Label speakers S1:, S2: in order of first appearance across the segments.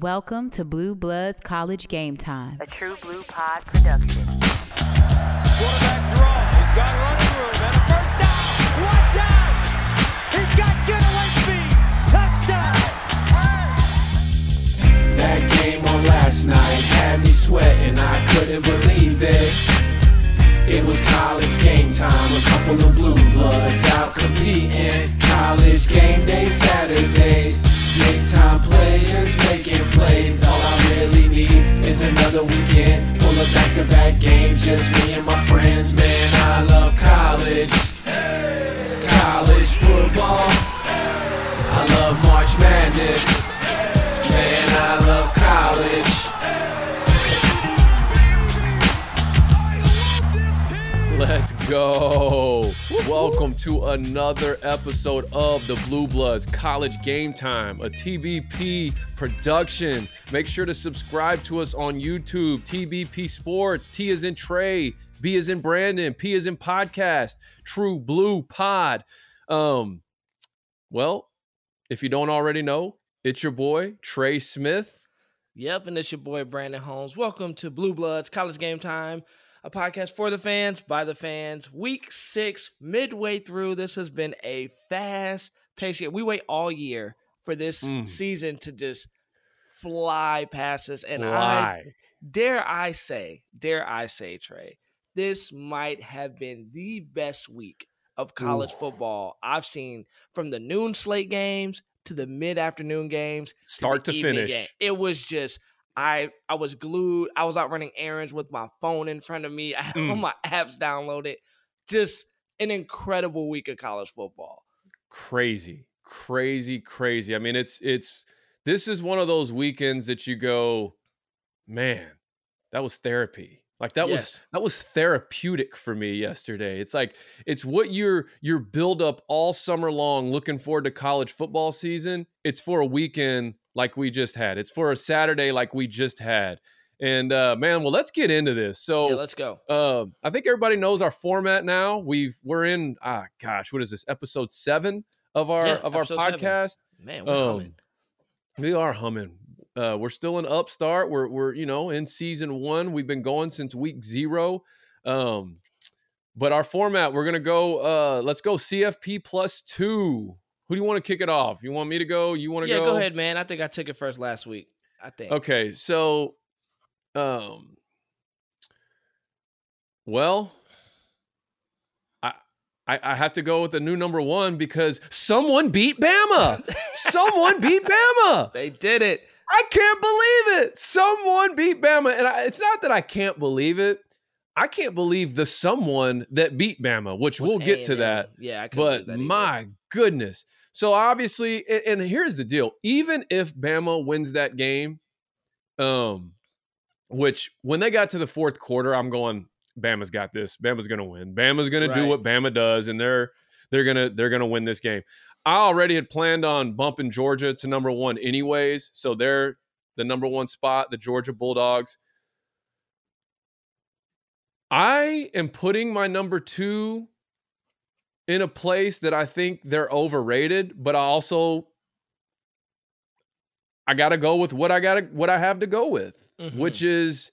S1: Welcome to Blue Bloods College Game Time,
S2: a True Blue Pod production.
S3: Quarterback draw. He's got running room and a first down. Watch out! He's got getaway speed. Touchdown!
S4: That game on last night had me sweating, I couldn't believe it. It was college game time, a couple of blue bloods out competing. College game day Saturdays, big time players making plays. All I really need is another weekend full of back to back games. Just me and my friends, man. I love college. College football. I love March Madness. Man, I love college.
S5: Let's go. Welcome to another episode of the Blue Bloods College Game Time, a TBP production. Make sure to subscribe to us on YouTube, TBP Sports. T is in Trey, B is in Brandon, P is in podcast, True Blue Pod. Um, well, if you don't already know, it's your boy Trey Smith.
S6: Yep, and it's your boy Brandon Holmes. Welcome to Blue Bloods College Game Time, a podcast for the fans, by the fans. Week six, midway through. This has been a fast pace. We wait all year for this
S5: Mm.
S6: season to just fly past us. And I dare I say, dare I say, Trey, this might have been the best week of college
S5: Ooh.
S6: football I've seen from the noon slate games to the mid afternoon games
S5: Start
S6: the
S5: to finish.
S6: game. It was just I I was glued. I was out running errands with my phone in front of me. I had all
S5: Mm.
S6: my apps downloaded. Just an incredible week of college football.
S5: crazy crazy crazy i mean it's it's this is one of those weekends that you go man that was therapy like that was that was therapeutic for me yesterday it's like it's what you're you're build up all summer long looking forward to college football season it's for a weekend like we just had it's for a saturday like we just had and uh man well let's get into this so
S6: yeah, let's go.
S5: uh, I think everybody knows our format now. We've we're in ah gosh, what is this episode seven of our
S6: Yeah,
S5: of our
S6: episode seven.
S5: podcast?
S6: Man, we're
S5: Um,
S6: humming.
S5: We are humming. Uh, we're still an upstart. We're we're you know in season one. We've been going since week zero. Um, but our format, we're gonna go. Uh, let's go CFP plus two. Who do you want to kick it off? You want me to go? You want to
S6: Yeah,
S5: go?
S6: Yeah, go ahead, man. I think I took it first last week. I think.
S5: Okay, so um well I I, I have to go with the new number one because someone beat Bama. someone beat Bama.
S6: They did it.
S5: I can't believe it. Someone beat Bama. And I, it's not that I can't believe it. I can't believe the someone that beat Bama, which
S6: Was
S5: we'll get to
S6: A&M.
S5: that.
S6: Yeah, I
S5: But
S6: that
S5: my goodness. So obviously, a- and here's the deal: even if Bama wins that game, um, which when they got to the fourth quarter, I'm going, Bama's got this. Bama's gonna win. Bama's gonna do what Bama does, and they're they're gonna they're gonna win this game. I already had planned on bumping Georgia to number one, anyways. So they're the number one spot, the Georgia Bulldogs. I am putting my number two in a place that I think they're overrated, but I also I got to go with what I got to what I have to go with,
S6: Mhm.
S5: which is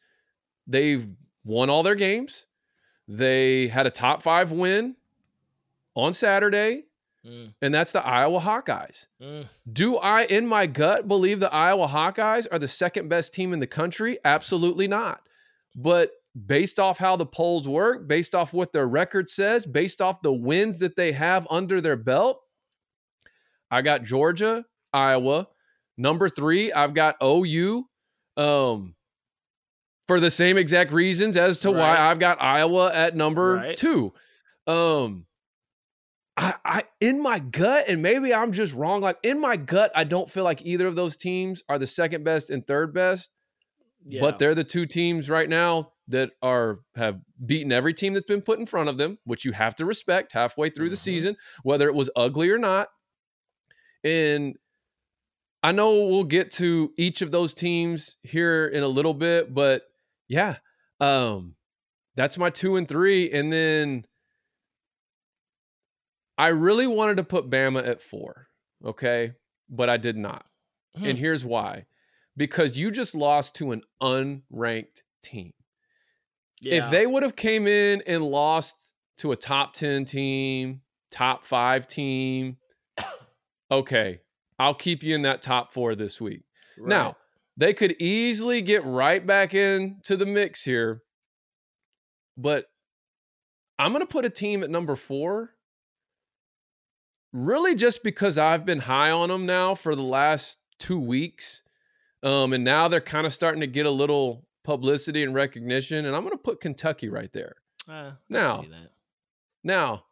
S5: they've won all their games. They had a top 5 win on Saturday,
S6: Mm,
S5: and that's the Iowa Hawkeyes.
S6: mm.
S5: Do I in my gut believe the Iowa Hawkeyes are the second best team in the country? Absolutely not. But based off how the polls work, based off what their record says, based off the wins that they have under their belt, I got Georgia, Iowa. Number three, I've got OU. Um, for the same exact reasons as to why I've got Iowa at number
S6: Right.
S5: two. Um, I, I in my gut, and maybe I'm just wrong. Like in my gut, I don't feel like either of those teams are the second best and third best
S6: Yeah.
S5: but they're the two teams right now that are have beaten every team that's been put in front of them, which you have to respect halfway through the
S6: Mhm.
S5: season, whether it was ugly or not. And I know we'll get to each of those teams here in a little bit, but yeah, um, that's my two and three, and then I really wanted to put Bama at four, okay, but I did not.
S6: Hmm.
S5: And here's why. because you just lost to an unranked team.
S6: Yeah.
S5: If they would have came in and lost to a top 10 team, top 5 team, okay, I'll keep you in that top 4 this week.
S6: Right.
S5: Now, they could easily get right back into the mix here. But I'm going to put a team at number 4 really just because I've been high on them now for the last 2 weeks. Um, and now they're kind of starting to get a little publicity and recognition. And I'm going to put Kentucky right there.
S6: Uh,
S5: now,
S6: that.
S5: Now,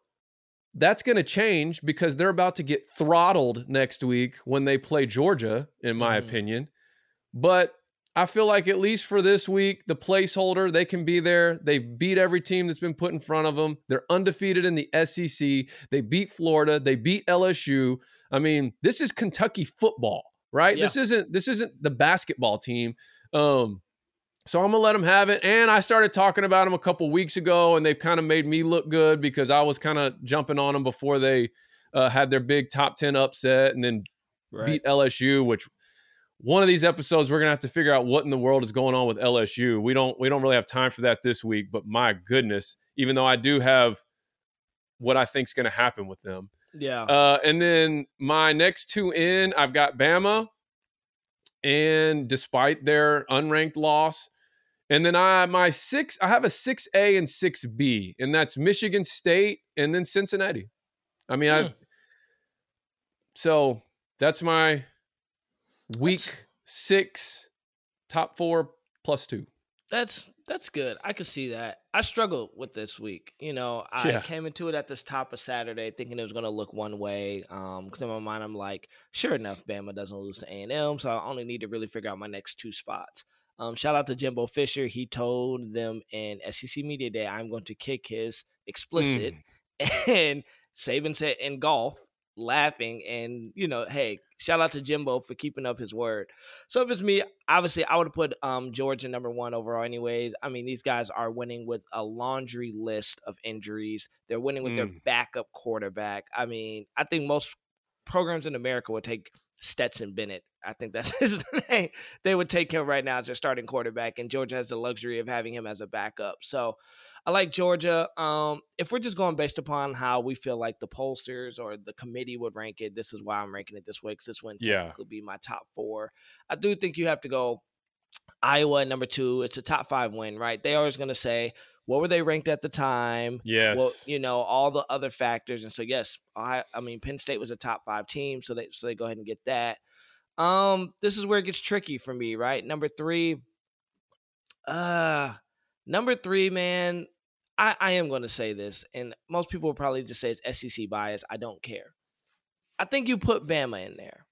S5: that's going to change because they're about to get throttled next week when they play Georgia, in my
S6: Mhm.
S5: opinion. But I feel like at least for this week, the placeholder, they can be there. They beat every team that's been put in front of them. They're undefeated in the SEC. They beat Florida. They beat LSU. I mean, this is Kentucky football, right?
S6: Yeah.
S5: This isn't this isn't the basketball team. Um, so I'm gonna let them have it. And I started talking about them a couple weeks ago, and they've kind of made me look good because I was kind of jumping on them before they uh, had their big top ten upset, and then
S6: Right.
S5: beat LSU. Which one of these episodes we're gonna have to figure out what in the world is going on with LSU. We don't we don't really have time for that this week. But my goodness, even though I do have what I think is gonna happen with them.
S6: yeah.
S5: Uh, and then my next two in, I've got Bama, and despite their unranked loss, and then I my six, I have a six A and six B, and that's Michigan State and then Cincinnati. I mean,
S6: Hmm.
S5: I so that's my week
S6: That's-
S5: six, top four plus two.
S6: That's that's good. I could see that. I struggled with this week. You know, I
S5: Yeah.
S6: came into it at this top of Saturday thinking it was going to look one way. Um, because in my mind I'm like, sure enough, Bama doesn't lose to A and M, so I only need to really figure out my next two spots. Um, shout out to Jimbo Fisher. He told them in SEC Media Day, I'm going to kick his explicit. And Saban said in golf, laughing, and you know, hey, shout out to Jimbo for keeping up his word. So if it's me, obviously I would have put um Georgia number one overall anyways. I mean, these guys are winning with a laundry list of injuries. They're winning with their
S5: Mm.
S6: backup quarterback. I mean, I think most programs in America would take Stetson Bennett. I think that's his name. They would take him right now as their starting quarterback, and Georgia has the luxury of having him as a backup. So I like Georgia. Um, if we're just going based upon how we feel like the pollsters or the committee would rank it, this is why I'm ranking it this way because this would
S5: Yeah.
S6: technically be my top four. I do think you have to go Iowa number two. It's a top five win, right? They always going to say what were they ranked at the time?
S5: Yes.
S6: Well, you know all the other factors, and so yes, I I mean Penn State was a top five team, so they so they go ahead and get that. Um, this is where it gets tricky for me, right? Number three, uh, number three, man. I, I am going to say this, and most people will probably just say it's SEC bias. I don't care. I think you put Bama in there.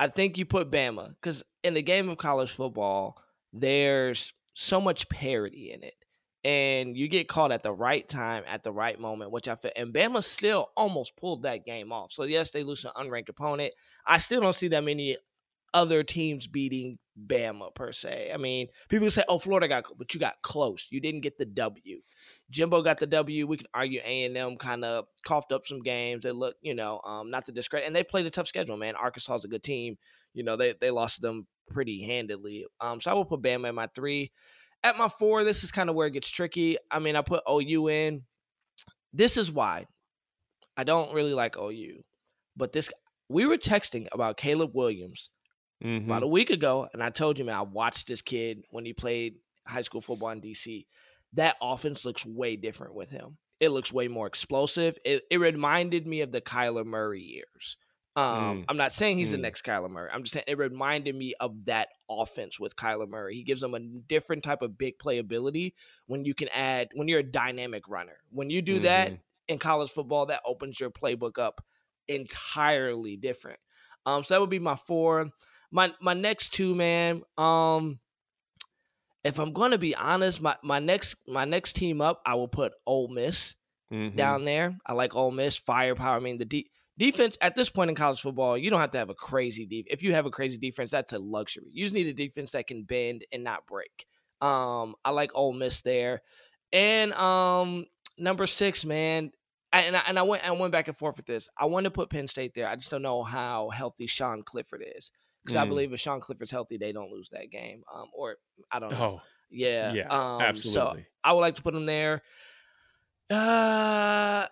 S6: I think you put Bama because in the game of college football, there's so much parity in it. And you get caught at the right time at the right moment, which I feel. And Bama still almost pulled that game off. So, yes, they lose an unranked opponent. I still don't see that many other teams beating Bama per se. I mean, people say, "Oh, Florida got," but you got close. You didn't get the W. Jimbo got the W. We can argue A and M kind of coughed up some games. They look, you know, um, not to discredit, and they played a tough schedule. Man, Arkansas is a good team. You know, they they lost them pretty handedly. Um, so I will put Bama in my three. At my four, this is kind of where it gets tricky. I mean, I put OU in. This is why I don't really like OU, but this we were texting about Caleb Williams
S5: Mhm.
S6: about a week ago, and I told you, man, I watched this kid when he played high school football in DC. That offense looks way different with him. It looks way more explosive. It, it reminded me of the Kyler Murray years. Um,
S5: Mm.
S6: I'm not saying he's the
S5: Mm.
S6: next Kyler Murray. I'm just saying it reminded me of that offense with Kyler Murray. He gives them a different type of big playability when you can add when you're a dynamic runner. When you do that
S5: Mhm.
S6: in college football, that opens your playbook up entirely different. Um, so that would be my four. My my next two, man. Um, if I'm going to be honest, my my next my next team up, I will put Ole Miss
S5: Mhm.
S6: down there. I like Ole Miss firepower. I mean the de- defense at this point in college football, you don't have to have a crazy deep. If you have a crazy defense, that's a luxury. You just need a defense that can bend and not break. Um, I like Ole Miss there, and um, number six, man. I- And I, and I went I went back and forth with this. I want to put Penn State there. I just don't know how healthy Sean Clifford is because I
S5: Mm.
S6: believe if Sean Clifford's healthy, they don't lose that game. Um, or I don't know.
S5: Oh,
S6: Yeah,
S5: yeah,
S6: um, So
S5: absolutely.
S6: I would like to put them there. Uh,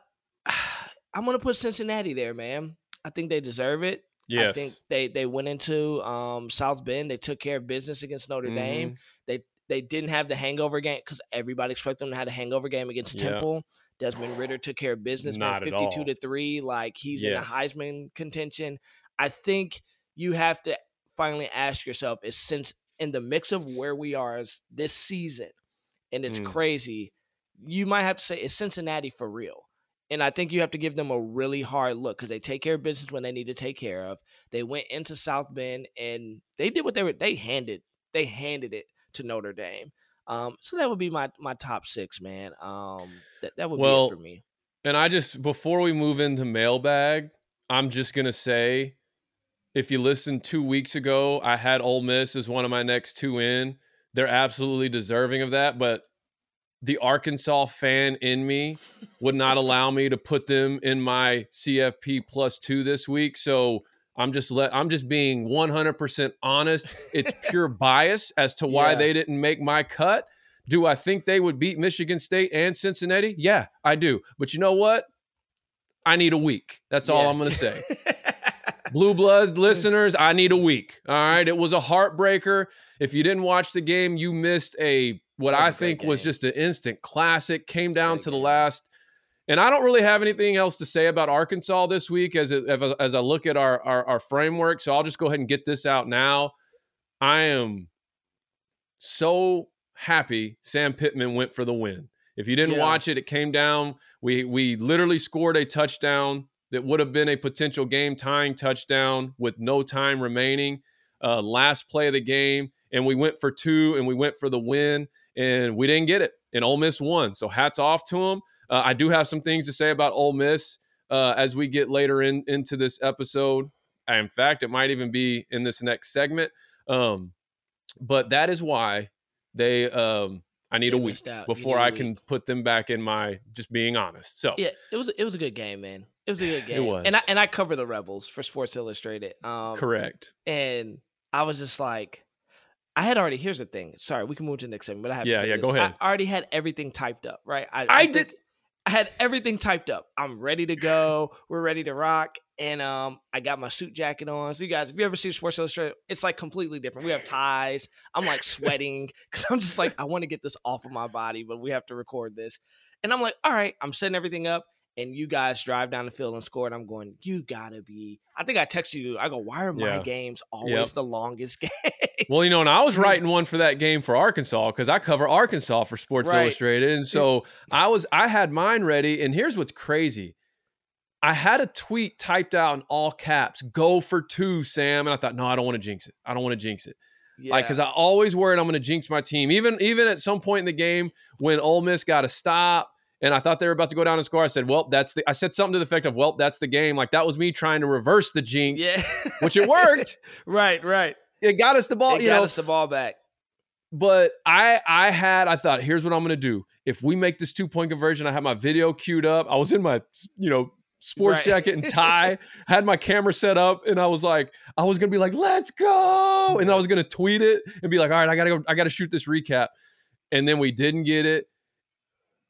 S6: I'm gonna put Cincinnati there, man. I think they deserve it.
S5: yes.
S6: I think they they went into um, South Bend. They took care of business against Notre
S5: Mm-hmm.
S6: Dame. They they didn't have the hangover game because everybody expected them to have a hangover game against
S5: Yeah.
S6: Temple. Desmond Ridder took care of business, man. Fifty-two to three, like he's in a Heisman contention. I think you have to finally ask yourself: Is Cincy in the mix of where we are as this season, and it's
S5: Mm.
S6: crazy, you might have to say is Cincinnati for real. And I think you have to give them a really hard look because they take care of business when they need to take care of. They went into South Bend and they did what they were. They handed they handed it to Notre Dame. Um, so that would be my my top six, man. Um, that that would
S5: Well,
S6: be it for me.
S5: And I just before we move into mailbag, I'm just gonna say, if you listened two weeks ago, I had Ole Miss as one of my next two in. They're absolutely deserving of that, but the Arkansas fan in me would not allow me to put them in my CFP plus two this week. So I'm just let I'm just being 100% honest. It's pure bias as to why
S6: Yeah.
S5: they didn't make my cut. Do I think they would beat Michigan State and Cincinnati? Yeah, I do. But you know what? I need a week. That's all
S6: Yeah.
S5: I'm going to say. Blue Blood listeners, I need a week. All right. It was a heartbreaker. If you didn't watch the game, you missed a what I
S6: a
S5: think was just an instant classic. Came down
S6: Great
S5: to the
S6: game.
S5: last. And I don't really have anything else to say about Arkansas this week as I- as I look at our, our our framework. So I'll just go ahead and get this out now. I am so happy Sam Pittman went for the win. If you didn't
S6: Yeah.
S5: watch it, it came down. We we literally scored a touchdown that would have been a potential game tying touchdown with no time remaining. Uh, last play of the game, and we went for two, and we went for the win, and we didn't get it. And Ole Miss won. So hats off to them. Uh, I do have some things to say about Ole Miss uh, as we get later in into this episode. In fact, it might even be in this next segment. Um, but that is why they um, I need
S6: They
S5: a week. Before
S6: a
S5: I can put them back in my just being honest. So
S6: Yeah, it was it was a good game, man. It was a good game.
S5: It was.
S6: and I and I cover the Rebels for Sports Illustrated. Um,
S5: correct.
S6: and I was just like, I had already. Here's the thing. Sorry, we can move to the next segment, but I have. to
S5: Yeah, yeah,
S6: this.
S5: go ahead.
S6: I already had everything typed up, right?
S5: I
S6: think
S5: did-
S6: I had everything typed up. I'm ready to go. We're ready to rock. And um, I got my suit jacket on. So you guys, if you ever see Sports Illustrated, it's like completely different. We have ties. I'm like sweating because I'm just like I want to get this off of my body, but we have to record this. And I'm like, all right, I'm setting everything up. And you guys drive down the field and score. And I'm going, you gotta be. I think I texted you. I go, why are my
S5: Yeah.
S6: games always
S5: Yep.
S6: the longest game?
S5: Well, you know, and I was writing one for that game for Arkansas because I cover Arkansas for Sports
S6: Right.
S5: Illustrated, and so I was I had mine ready. And here's what's crazy: I had a tweet typed out in all caps, "Go for two, Sam," and I thought, no, I don't want to jinx it. I don't want to jinx it.
S6: yeah.
S5: Like, because I always worried I'm going to jinx my team. Even even at some point in the game when Ole Miss got a stop and I thought they were about to go down and score, I said, "Well, that's the." I said something to the effect of, "Well, that's the game." Like that was me trying to reverse the jinx,
S6: yeah,
S5: which it worked.
S6: right, right.
S5: it got us the ball.
S6: It
S5: you
S6: got
S5: know,
S6: us the ball back.
S5: but I I had I thought here's what I'm gonna do. If we make this two point conversion, I had my video queued up. I was in my you know sports
S6: Right.
S5: jacket and tie, had my camera set up, and I was like, I was gonna be like, let's go, and I was gonna tweet it and be like, all right, I gotta go, I gotta shoot this recap, and then we didn't get it,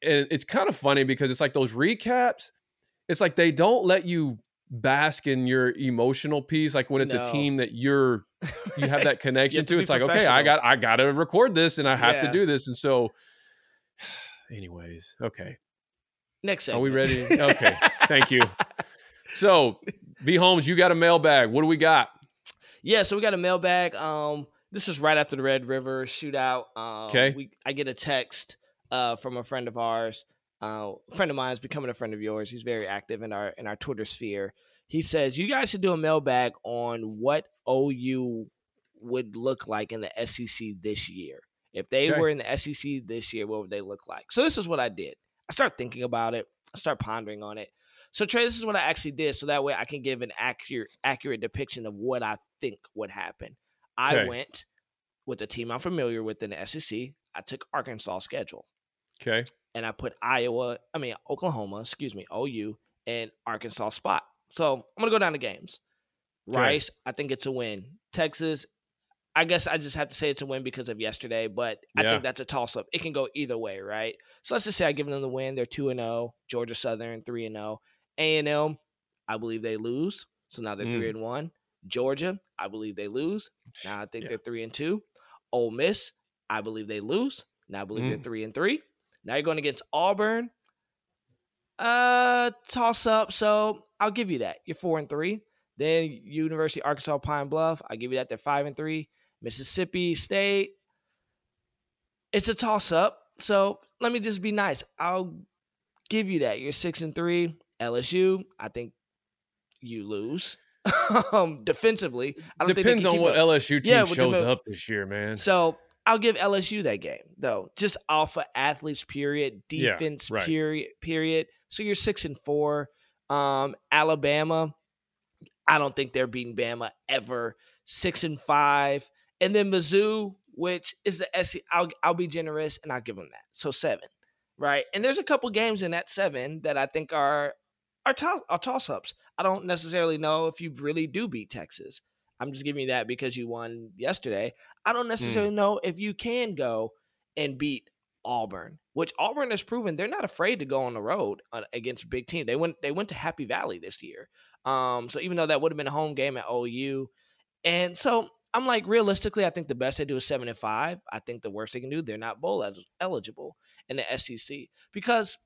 S5: and it's kind of funny because it's like those recaps, it's like they don't let you bask in your emotional piece like when it's
S6: No.
S5: a team that you're you have that connection
S6: to
S5: to it's like okay i got i gotta record this and i have
S6: Yeah.
S5: to do this and so anyways okay
S6: Next
S5: up.
S6: are
S5: we ready okay thank you so b holmes you got a mailbag what do we got
S6: Yeah, so we got a mailbag. Um, this is right after the Red River shootout. Um,
S5: 'Kay.
S6: We, I get a text uh, from a friend of ours. Uh, a friend of mine is becoming a friend of yours. He's very active in our in our Twitter sphere. He says you guys should do a mailbag on what OU would look like in the SEC this year. If they
S5: Okay.
S6: were in the SEC this year, what would they look like? So this is what I did. I start thinking about it. I start pondering on it. So Trey, this is what I actually did, so that way I can give an accurate accurate depiction of what I think would happen. I
S5: Okay.
S6: went with a team I'm familiar with in the SEC. I took Arkansas schedule
S5: okay
S6: and I put Iowa, I mean Oklahoma, excuse me, OU, and Arkansas spot. So I'm gonna go down to games. Rice, I think it's a win. Texas, I guess I just have to say it's a win because of yesterday, but I think that's a toss up. It can go either way, right? So let's just say I give them the win. They're 2 and 0, Georgia Southern 3 and 0. A&M, I believe they lose. So now they're
S5: Mm.
S6: 3 and 1. Georgia, I believe they lose. Now I think
S5: Yeah.
S6: they're 3 and 2. Ole Miss, I believe they lose. Now I believe they're
S5: Mm.
S6: 3 and 3. Now you're going against Auburn. Uh toss up. So I'll give you that. You're 4 and 3. Then University of Arkansas Pine Bluff, I'll give you that. They're 5 and 3. Mississippi State, it's a toss up. So let me just be nice. I'll give you that. You're six and three. LSU, I think you lose. um, defensively, I don't
S5: Depends on what
S6: up.
S5: LSU team
S6: Yeah,
S5: shows up this year, man.
S6: So I'll give LSU that game though, just alpha athletes. Period.
S5: Yeah,
S6: Defense.
S5: right.
S6: Period. Period. So you're six and four. Um, Alabama. I don't think they're beating Bama ever. Six and five, and then Mizzou, which is the SC. I'll I'll be generous and I'll give them that. So seven, right? And there's a couple games in that seven that I think are are, to- are toss ups. I don't necessarily know if you really do beat Texas. I'm just giving you that because you won yesterday. I don't necessarily know if you can go and beat Auburn, which Auburn has proven they're not afraid to go on the road uh, against big team. They went they went to Happy Valley this year. Um, so even though that would have been a home game at OU, and so I'm like realistically, I think the best they do is seven and five. I think the worst they can do, they're not bowl eligible in the SEC because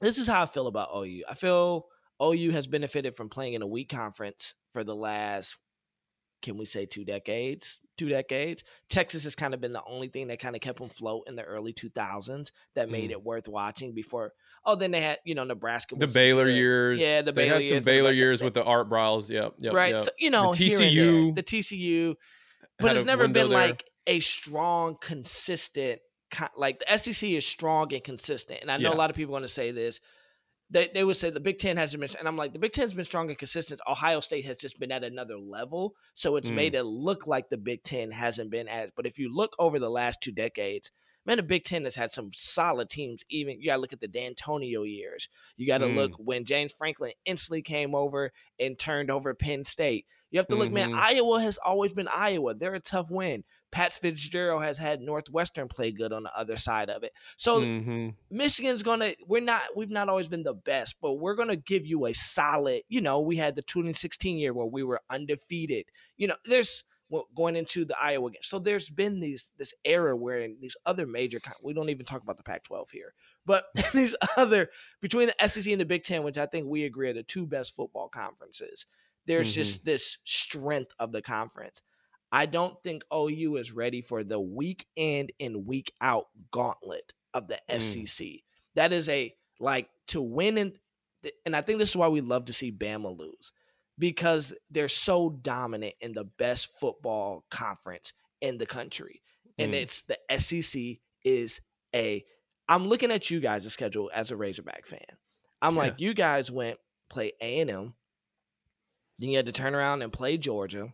S6: this is how I feel about OU. I feel OU has benefited from playing in a weak conference for the last, can we say, two decades? Two decades. Texas has kind of been the only thing that kind of kept them float in the early 2000s that made
S5: Mm.
S6: it worth watching before. Oh, then they had, you know, Nebraska.
S5: the Baylor
S6: good.
S5: years.
S6: Yeah, the
S5: they
S6: Baylor
S5: had some
S6: years,
S5: Baylor years with the Art Briles. Yep, yep,
S6: right.
S5: yep.
S6: So, you know,
S5: The
S6: and there,
S5: TCU
S6: the TCU, but it's never been
S5: there.
S6: like a strong, consistent. co- Like the SEC is strong and consistent, and I know
S5: Yeah.
S6: a lot of people want to say this. They they would say the Big Ten hasn't been, and I'm like the Big Ten's been strong and consistent. Ohio State has just been at another level, so it's
S5: Mm.
S6: made it look like the Big Ten hasn't been at. But if you look over the last two decades, man, the Big Ten has had some solid teams. Even you got to look at the D'Antonio years. You got to
S5: Mm.
S6: look when James Franklin instantly came over and turned over Penn State. You have to look, man.
S5: Mhm.
S6: Iowa has always been Iowa. They're a tough win. Pat Fitzgerald has had Northwestern play good on the other side of it. So
S5: Mhm.
S6: Michigan's gonna. We're not. We've not always been the best, but we're gonna give you a solid. You know, we had the 2016 year where we were undefeated. You know, there's well, going into the Iowa game. So there's been these this era where in these other major. We don't even talk about the Pac-12 here, but these other between the SEC and the Big Ten, which I think we agree are the two best football conferences. There's
S5: Mhm.
S6: just this strength of the conference. I don't think OU is ready for the week in and week out gauntlet of the
S5: Mm.
S6: SEC. That is a like to win and and I think this is why we love to see Bama lose because they're so dominant in the best football conference in the country. And
S5: Mm.
S6: it's the SEC is a I'm looking at you guys' schedule as a Razorback fan. I'm
S5: Yeah.
S6: like you guys went play A&M. Then you had to turn around and play Georgia.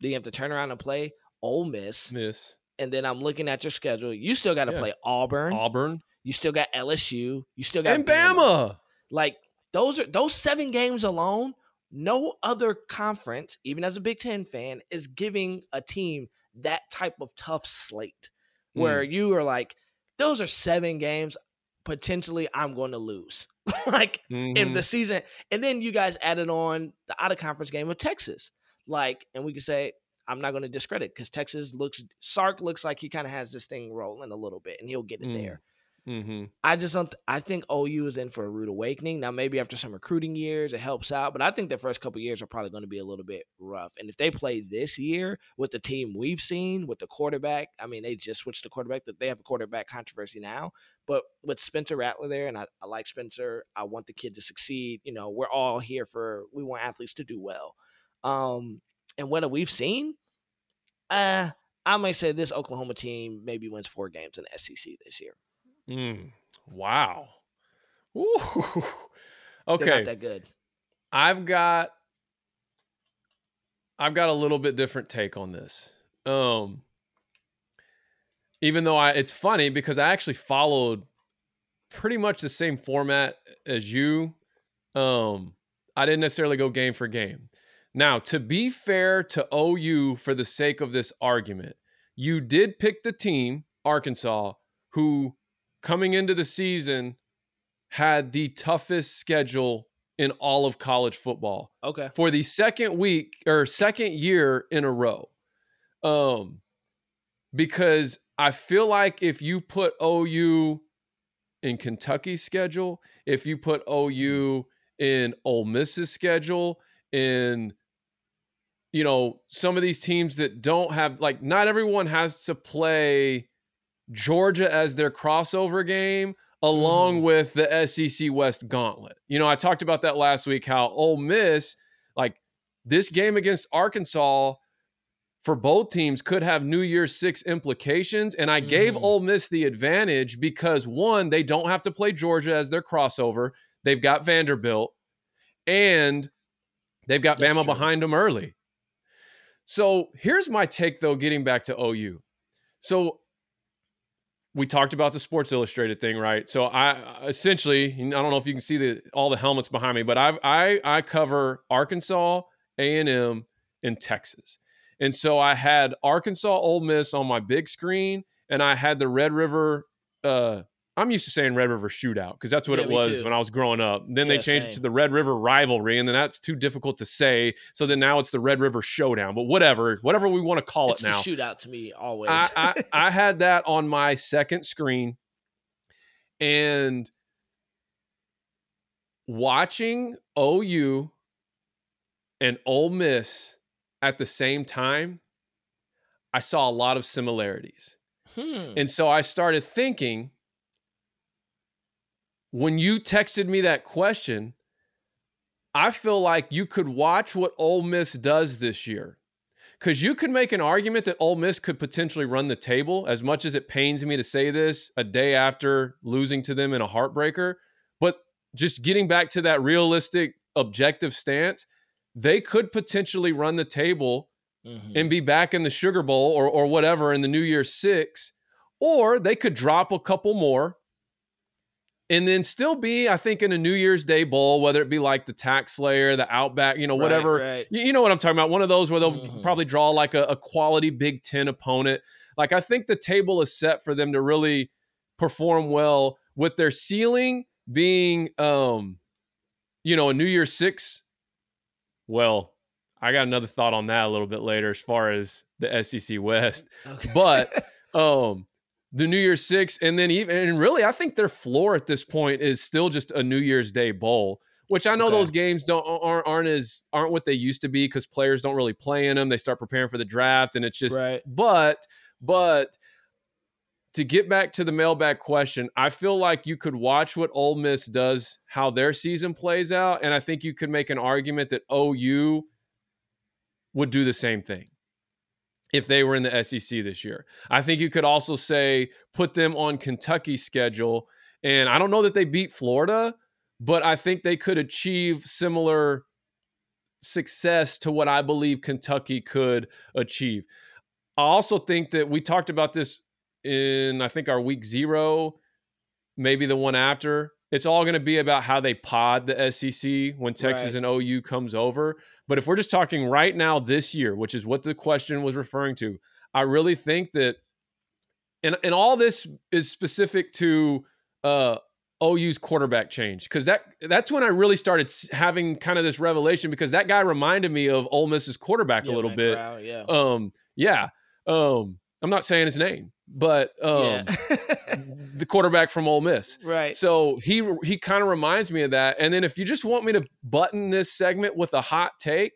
S6: Then you have to turn around and play Ole Miss.
S5: Miss
S6: And then I'm looking at your schedule. You still got to
S5: Yeah.
S6: play Auburn.
S5: Auburn
S6: You still got LSU. You still got
S5: and Bama.
S6: Like those are those seven games alone. No other conference, even as a Big Ten fan, is giving a team that type of tough slate where
S5: Mm.
S6: you are like, those are seven games. Potentially, I'm going to lose. like in
S5: Mhm.
S6: the season. And then you guys added on the out of conference game with Texas. Like, and we could say, I'm not going to discredit because Texas looks, Sark looks like he kind of has this thing rolling a little bit and he'll get it
S5: Mm.
S6: there.
S5: Mhm.
S6: I just don't, I think OU is in for a rude awakening. Now, maybe after some recruiting years, it helps out, but I think the first couple years are probably going to be a little bit rough. And if they play this year with the team we've seen, with the quarterback, I mean, they just switched the quarterback, that they have a quarterback controversy now. But with Spencer Rattler there, and I, I like Spencer, I want the kid to succeed. You know, we're all here for we want athletes to do well. Um, and what have we've seen, uh, I might say this Oklahoma team maybe wins four games in the SEC this year.
S5: Mm. Wow. Ooh.
S6: They're
S5: Okay.
S6: not that good.
S5: I've got I've got a little bit different take on this. Um even though I it's funny because I actually followed pretty much the same format as you. Um I didn't necessarily go game for game. Now, to be fair to OU for the sake of this argument, you did pick the team, Arkansas, who coming into the season had the toughest schedule in all of college football
S6: Okay.
S5: for the second week or second year in a row. Um because I feel like if you put OU in Kentucky's schedule, if you put OU in Ole Miss's schedule, in you know, some of these teams that don't have like not everyone has to play Georgia as their crossover game along
S6: Mhm.
S5: with the SEC West gauntlet. You know, I talked about that last week how Ole Miss like this game against Arkansas for both teams could have New Year's 6 implications and I gave
S6: Mhm.
S5: Ole Miss the advantage because one, they don't have to play Georgia as their crossover. They've got Vanderbilt and they've got
S6: That's
S5: Bama
S6: true.
S5: behind them early. So here's my take, though, getting back to OU. So we talked about the Sports Illustrated thing, right? So I essentially, I don't know if you can see the all the helmets behind me, but I I I cover Arkansas, A and M, and Texas, and so I had Arkansas, Ole Miss on my big screen, and I had the Red River. Uh, I'm used to saying Red River Shootout because that's what
S6: Yeah,
S5: it was
S6: too.
S5: when I was growing up. Then they
S6: Yeah,
S5: changed it to the Red River Rivalry, and then that's too difficult to say. So then now it's the Red River Showdown. But whatever, whatever we want to call
S6: It's
S5: it now.
S6: shootout to me always.
S5: I, I I had that on my second screen, and watching OU and Ole Miss at the same time, I saw a lot of similarities.
S6: hmm.
S5: And so I started thinking when you texted me that question, I feel like you could watch what Ole Miss does this year. Because you could make an argument that Ole Miss could potentially run the table, as much as it pains me to say this a day after losing to them in a heartbreaker. But just getting back to that realistic, objective stance, they could potentially run the table
S6: Mhm.
S5: and be back in the Sugar Bowl or or whatever in the New Year's Six, or they could drop a couple more and then still be, I think, in a New Year's Day bowl, whether it be like the Tax Slayer, the Outback, you know,
S6: Right,
S5: whatever.
S6: right.
S5: You, you know what I'm talking about? One of those where they'll
S6: Mhm.
S5: probably draw like a, a quality Big Ten opponent. Like I think the table is set for them to really perform well with their ceiling being, um, you know, a New Year's Six. Well, I got another thought on that a little bit later as far as the SEC West,
S6: Okay.
S5: but um, the New Year's Six, and then even and really, I think their floor at this point is still just a New Year's Day bowl. Which I know
S6: Okay.
S5: those games don't aren't aren't as aren't what they used to be because players don't really play in them. They start preparing for the draft, and it's just
S6: right.
S5: but but to get back to the mailbag question, I feel like you could watch what Ole Miss does, how their season plays out, and I think you could make an argument that OU would do the same thing if they were in the SEC this year. I think you could also say put them on Kentucky's schedule, and I don't know that they beat Florida, but I think they could achieve similar success to what I believe Kentucky could achieve. I also think that we talked about this in I think our week 0, maybe the one after. It's all going to be about how they pod the SEC when Texas
S6: Right.
S5: and OU comes over. But if we're just talking right now this year, which is what the question was referring to, I really think that and and all this is specific to uh OU's quarterback change because that that's when I really started having kind of this revelation because that guy reminded me of Ole Miss's quarterback
S6: Yeah,
S5: a little
S6: Matt
S5: bit.
S6: Corral, yeah.
S5: Um, yeah. Um, I'm not saying his name, but um,
S6: yeah.
S5: the quarterback from Ole Miss.
S6: right.
S5: So he he kind of reminds me of that. And then if you just want me to button this segment with a hot take,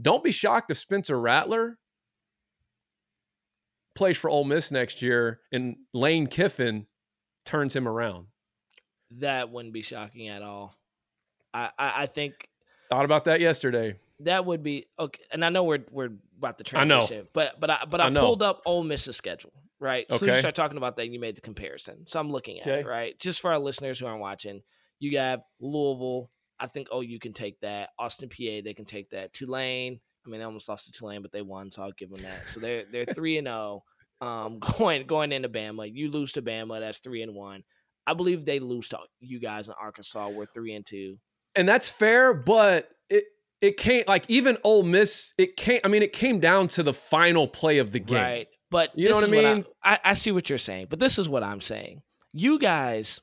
S5: don't be shocked if Spencer Rattler plays for Ole Miss next year and Lane Kiffin turns him around.
S6: that wouldn't be shocking at all. I, I, I think
S5: Thought about that yesterday.
S6: that would be okay. And I know we're we're about to
S5: I know.
S6: transition, but but I but I,
S5: I
S6: pulled up Ole Miss's schedule. Right. So you start talking about that, you made the comparison. So I'm looking at it. Right. Just for our listeners who aren't watching, you have Louisville. I think oh you can take that. Austin Peay they can take that. Tulane. I mean they almost lost to Tulane, but they won, so I'll give them that. So they're they're three and zero. Um, going going into Bama, you lose to Bama, that's three and one. I believe they lose to you guys in Arkansas. We're three and two.
S5: And that's fair, but it it came like even Ole Miss. It came. I mean, it came down to the final play of the game.
S6: Right. But
S5: You know what I mean?
S6: I, I see what you're saying, but this is what I'm saying. You guys,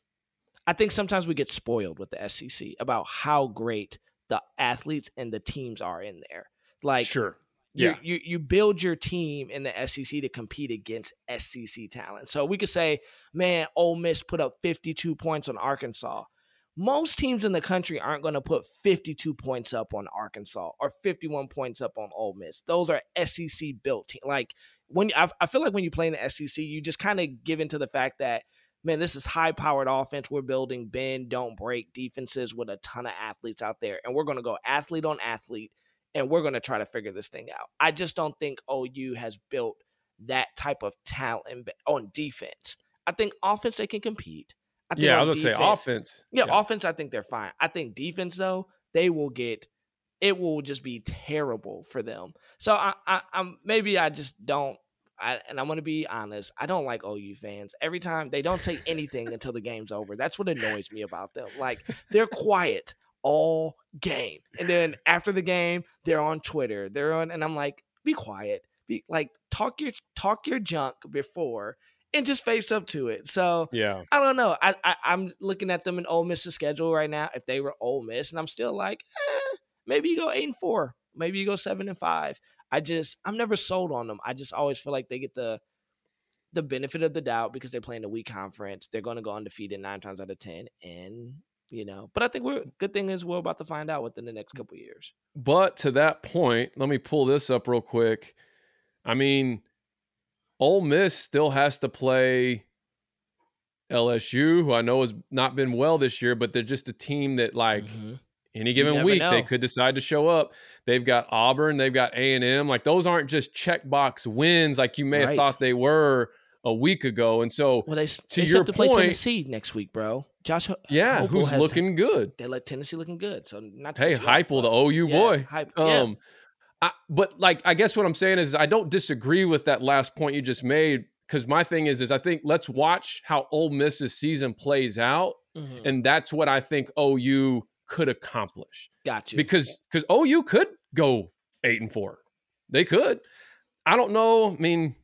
S6: I think sometimes we get spoiled with the SEC about how great the athletes and the teams are in there. Like,
S5: sure.
S6: you,
S5: Yeah.
S6: you you build your team in the SEC to compete against SEC talent. So we could say, man, Ole Miss put up 52 points on Arkansas. Most teams in the country aren't going to put 52 points up on Arkansas or 51 points up on Ole Miss. Those are SEC built teams. Like when I, I feel like when you play in the SEC, you just kind of give into the fact that man, this is high powered offense. We're building bend, don't break defenses with a ton of athletes out there, and we're going to go athlete on athlete and we're going to try to figure this thing out. I just don't think OU has built that type of talent on defense. I think offense they can compete. I think
S5: Yeah, I was gonna say
S6: defense-
S5: offense.
S6: Yeah, offense I think they're fine. I think defense though they will get it will just be terrible for them. So I, I I'm maybe I just don't. I, and I'm gonna be honest. I don't like OU fans. Every time they don't say anything until the game's over. That's what annoys me about them. Like they're quiet all game, and then after the game, they're on Twitter. They're on, and I'm like, be quiet. Be like talk your talk your junk before, and just face up to it. So
S5: Yeah.
S6: I don't know. I, I I'm looking at them in Ole Miss's schedule right now. If they were Ole Miss, and I'm still like, eh, maybe you go eight and four, maybe you go seven and five. I just I'm never sold on them. I just always feel like they get the the benefit of the doubt because they're playing a weak conference. They're going to go undefeated nine times out of ten, and you know. But I think we're good thing is we're about to find out within the next couple years.
S5: But to that point, let me pull this up real quick. I mean, Ole Miss still has to play LSU, who I know has not been well this year, but they're just a team that, like, mm-hmm. Any given week they could decide to show up. They've got Auburn, they've got A and M. Like those aren't just checkbox wins, like you may have thought they were a week ago. And so,
S6: Well, they
S5: To
S6: they
S5: your
S6: to play
S5: point-
S6: Tennessee next week, bro. Josh,
S5: yeah, who's looking good?
S6: They let Tennessee looking good. So not to
S5: Hey,
S6: you
S5: the OU
S6: yeah,
S5: boy.
S6: Hype, yeah.
S5: Um, I, but like, I guess what I'm saying is, I don't disagree with that last point you just made. Because my thing is, is I think let's watch how Ole Miss's season plays out,
S6: Mhm.
S5: and that's what I think OU could accomplish.
S6: Got you.
S5: Because because OU could go eight and four, they could. I don't know. I mean,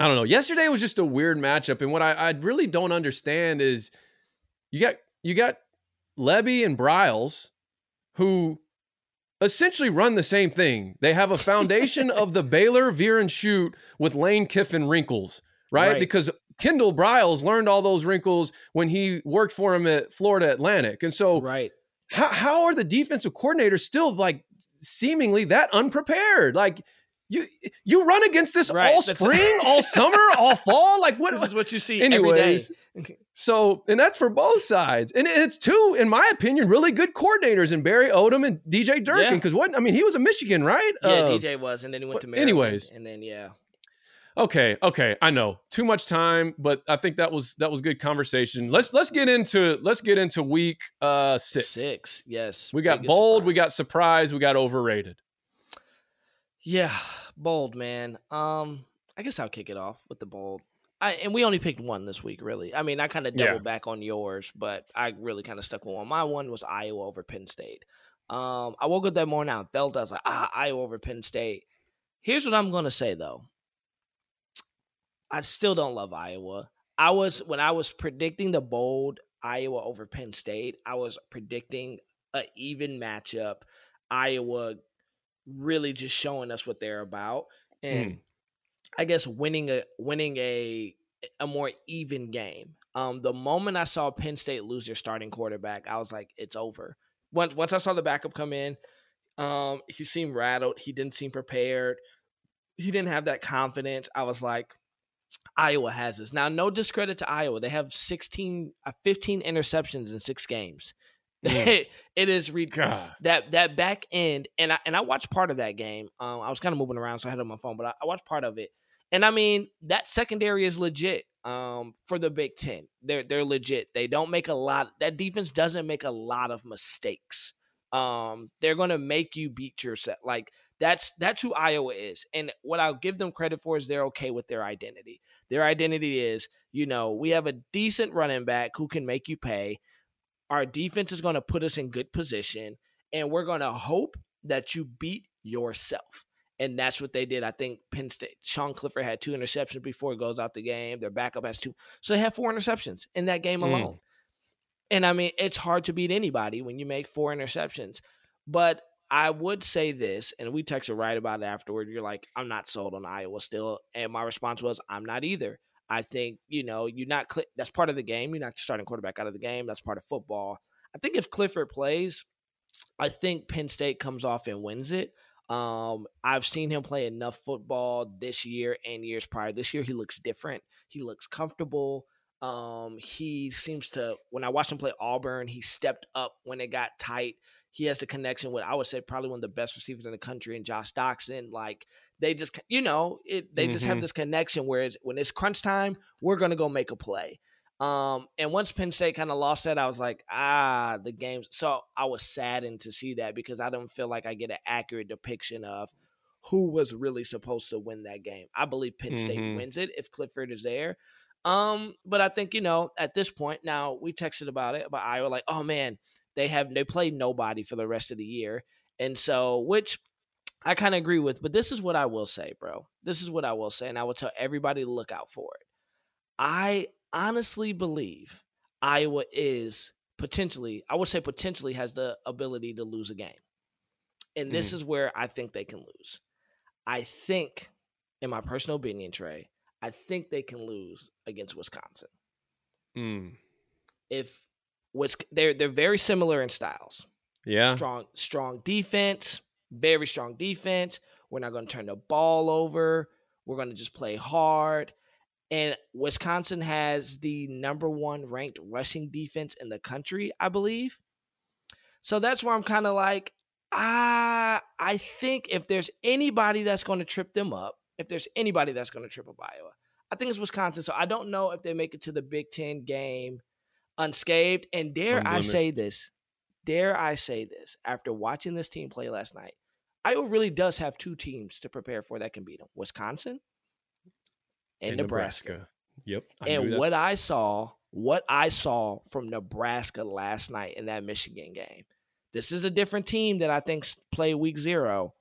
S5: I don't know. Yesterday was just a weird matchup, and what I, I really don't understand is you got you got Lebby and Briles, who essentially run the same thing. They have a foundation of the Baylor veer and shoot with Lane Kiffin wrinkles, right?
S6: Right.
S5: Because Kendal Briles learned all those wrinkles when he worked for him at Florida Atlantic, and so
S6: right.
S5: How, how are the defensive coordinators still like seemingly that unprepared? Like you you run against this
S6: Right,
S5: all spring, all summer, all fall. Like what?
S6: This is what you see
S5: Anyways,
S6: every day.
S5: so and that's for both sides, and it's two, in my opinion, really good coordinators in Barry Odom and DJ Durkin.
S6: Yeah.
S5: Because what I mean, he was a Michigan, right?
S6: Yeah,
S5: Uh,
S6: DJ was, and then he went to Maryland.
S5: anyways.
S6: and then yeah,
S5: Okay, okay, I know too much time, but I think that was that was good conversation. Let's let's get into let's get into week uh six.
S6: six. Yes,
S5: We got bold, we got
S6: surprise.
S5: surprise, we got overrated.
S6: Yeah, bold man. Um, I guess I'll kick it off with the bold. I and we only picked one this week, really. I mean, I kind of
S5: Yeah.
S6: doubled back on yours, but I really kind of stuck with one. My one was Iowa over Penn State. Um, I woke up that morning, I felt I was like, ah, Iowa over Penn State. Here's what I'm gonna say though. I still don't love Iowa. I was when I was predicting the bold Iowa over Penn State, I was predicting an even matchup. Iowa really just showing us what they're about and I guess winning a winning a a more even game. Um, the moment I saw Penn State lose their starting quarterback, I was like, it's over. Once once I saw the backup come in, um, he seemed rattled. He didn't seem prepared. He didn't have that confidence. I was like, Iowa has this. Now, no discredit to Iowa. They have 16, uh, 15 interceptions in six games.
S5: Mm.
S6: it is re-
S5: God.
S6: that that back end, and I and I watched part of that game. Um, I was kind of moving around, so I had it on my phone, but I, I watched part of it. And I mean, that secondary is legit. Um, for the Big Ten, they're they're legit. They don't make a lot. That defense doesn't make a lot of mistakes. Um, they're gonna make you beat yourself. Like that's that's who Iowa is. And what I'll give them credit for is they're okay with their identity. Their identity is, you know, we have a decent running back who can make you pay. Our defense is going to put us in good position, and we're going to hope that you beat yourself. And that's what they did. I think Penn State, Sean Clifford had two interceptions before he goes out the game. Their backup has two. So they have four interceptions in that game
S5: Mm.
S6: alone. And I mean, it's hard to beat anybody when you make four interceptions. But I would say this, and we texted right about it afterward. You're like, I'm not sold on Iowa still. And my response was, I'm not either. I think, you know, you're not, Cl- that's part of the game. You're not starting quarterback out of the game. That's part of football. I think if Clifford plays, I think Penn State comes off and wins it. Um, I've seen him play enough football this year and years prior. This year, he looks different. He looks comfortable. Um, he seems to, when I watched him play Auburn, he stepped up when it got tight. He has the connection with, I would say, probably one of the best receivers in the country, and Josh Dotson. Like they just, you know, it. They just have
S5: Mhm.
S6: this connection where it's, when it's crunch time, we're gonna go make a play. Um, and once Penn State kind of lost that, I was like, ah, the games. So I was saddened to see that because I don't feel like I get an accurate depiction of who was really supposed to win that game. I believe Penn State
S5: Mhm.
S6: wins it if Clifford is there. Um, but I think you know at this point now we texted about it about Iowa, like, oh man, they have they played nobody for the rest of the year, and so which I kind of agree with. But this is what I will say, bro. This is what I will say, and I will tell everybody to look out for it. I honestly believe Iowa is potentially, I would say potentially has the ability to lose a game. And this is where I think they can lose. I think, in my personal opinion, Trey, I think they can lose against Wisconsin.
S5: Mm.
S6: If Wis- they're they're very similar in styles.
S5: Yeah.
S6: Strong, strong defense, very strong defense. We're not going to turn the ball over. We're going to just play hard. And Wisconsin has the number one ranked rushing defense in the country, I believe. So that's where I'm kind of like, ah, I think if there's anybody that's going to trip them up, if there's anybody that's going to trip up Iowa, I think it's Wisconsin. So I don't know if they make it to the Big Ten game unscathed. And dare I say this, dare I say this, after watching this team play last night, Iowa really does have two teams to prepare for that can beat them Wisconsin and, Nebraska.
S5: Yep. I
S6: And what I saw, what I saw from Nebraska last night in that Michigan game, this is a different team that I think play week zero.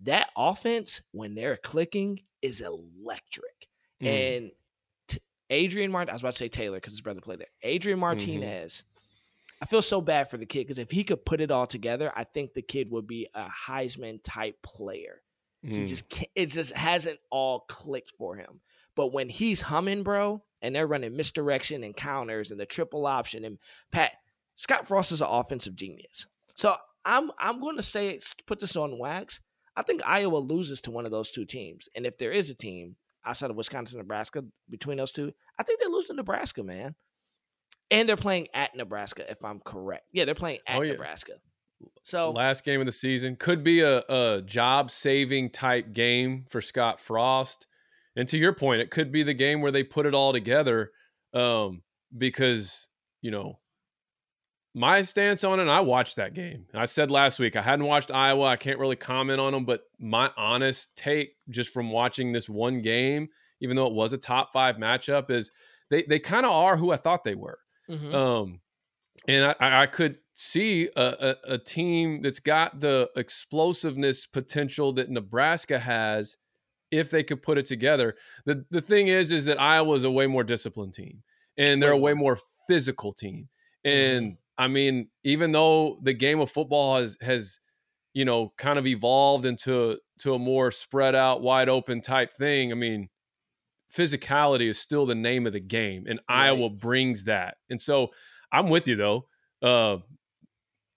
S6: That offense, when they're clicking, is electric.
S5: Mm.
S6: And Adrian Martin, I was about to say Taylor because his brother played there. Adrian Martinez, I feel so bad for the kid because if he could put it all together, I think the kid would be a Heisman type player. He
S5: Mm.
S6: just can't, it just hasn't all clicked for him. But when he's humming, bro, and they're running misdirection and counters and the triple option and Pat Scott Frost is an offensive genius. So I'm I'm going to say put this on wax. I think Iowa loses to one of those two teams, and if there is a team outside of Wisconsin, Nebraska, between those two, I think they lose to Nebraska, man. And they're playing at Nebraska, if I'm correct. Yeah, they're playing at
S5: Oh, yeah.
S6: Nebraska. So
S5: last game of the season could be a, a job saving type game for Scott Frost. And to your point, it could be the game where they put it all together. Um, because, you know, my stance on it, and I watched that game. I said last week I hadn't watched Iowa. I can't really comment on them, but my honest take just from watching this one game, even though it was a top five matchup, is they they kind of are who I thought they were.
S6: mhm.
S5: Um, and I- I, could see a, a, a team that's got the explosiveness potential that Nebraska has if they could put it together. The the thing is, is that Iowa is a way more disciplined team, and they're a
S6: Way
S5: way more physical team. And I mean, even though the game of football has has you know kind of evolved into to a more spread out, wide open type thing, I mean, physicality is still the name of the game, and
S6: Right.
S5: Iowa brings that. And so I'm with you though. Uh,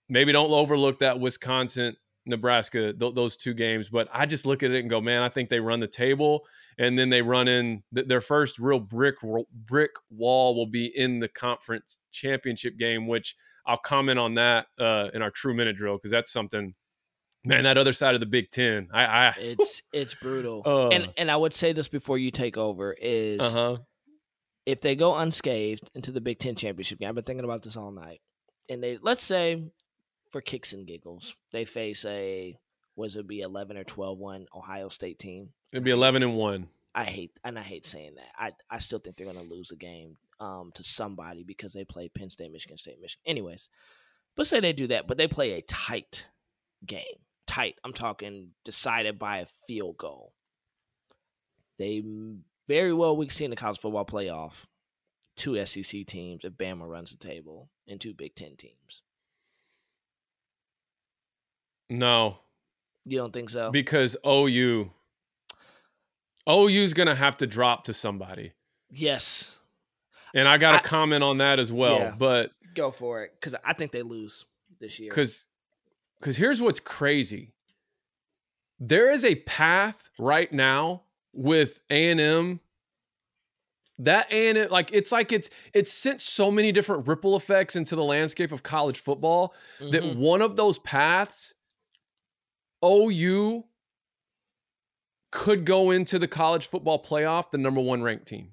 S5: maybe don't overlook that Wisconsin, Nebraska, th- those two games. But I just look at it and go, man, I think they run the table, and then they run in th- their first real brick brick wall will be in the conference championship game, which I'll comment on that uh, in our true minute drill because that's something. Man, that other side of the Big Ten, I, I
S6: it's it's brutal.
S5: Uh.
S6: and and I would say this before you take over is
S5: uh huh,
S6: if they go unscathed into the Big Ten championship game, I've been thinking about this all night. And they let's say for kicks and giggles, they face a was it be eleven or 12-1 Ohio State team.
S5: it'd be eleven and one.
S6: I hate and I hate saying that. I I still think they're gonna lose the game um to somebody because they play Penn State, Michigan State, Michigan. Anyways, but say they do that, but they play a tight game, tight. I'm talking decided by a field goal. They very well we can see in the college football playoff two SEC teams if Bama runs the table and two Big Ten teams.
S5: No,
S6: You don't think so?
S5: because OU OU's going to have to drop to somebody.
S6: yes.
S5: And I got a comment on that as well,
S6: Yeah.
S5: but
S6: Go for it. Because I think they lose this year.
S5: cuz cuz here's what's crazy. There is a path right now with A&M that A&M like it's like it's it's sent so many different ripple effects into the landscape of college football that
S6: Mhm.
S5: one of those paths OU could go into the college football playoff the number 1 ranked team.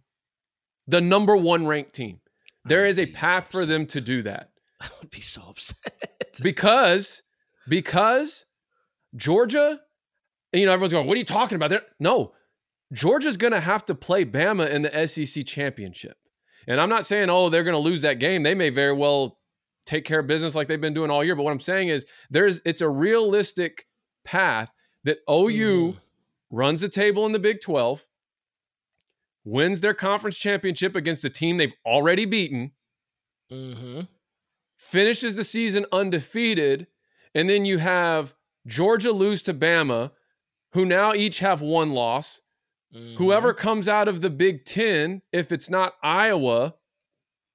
S5: The number 1 ranked team. There is a path for them to do that.
S6: I would be so upset.
S5: because because Georgia you know everyone's going what are you talking about? There no. Georgia's going to have to play Bama in the SEC championship. And I'm not saying oh they're going to lose that game. They may very well take care of business like they've been doing all year. But what I'm saying is there's it's a realistic path that OU
S6: Mm.
S5: runs the table in the Big 12 wins their conference championship against a team they've already beaten
S6: mm-hmm.
S5: finishes the season undefeated, and then you have Georgia lose to Bama, who now each have one loss.
S6: Mm-hmm.
S5: Whoever comes out of the Big Ten, if it's not Iowa,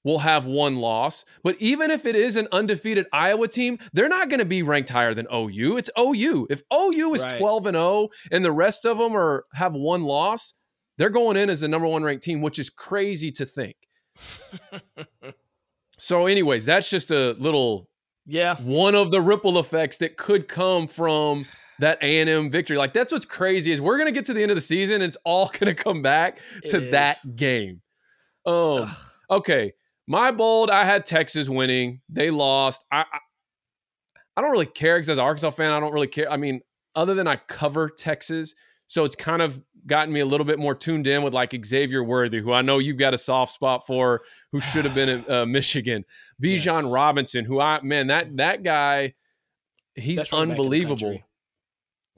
S5: will have one loss. But even if it is an undefeated Iowa team, they're not going to be ranked higher than OU. It's OU. If OU is
S6: Right.
S5: 12 and 0 and the rest of them are have one loss, they're going in as the number one ranked team, which is crazy to think. So, anyways, that's just a little
S6: yeah.
S5: one of the ripple effects that could come from that A&M victory. Like that's what's crazy is we're going to get to the end of the season and it's all going to come back
S6: It
S5: to
S6: is.
S5: that game. Um
S6: Ugh.
S5: okay, my bold I had Texas winning. They lost. I I, I don't really care cuz as an Arkansas fan I don't really care. I mean, other than I cover Texas, so it's kind of gotten me a little bit more tuned in with like Xavier Worthy, who I know you've got a soft spot for, who should have been at uh, Michigan. Bijan
S6: Yes.
S5: Robinson, who I man that that guy, he's
S6: Best running back in the
S5: unbelievable.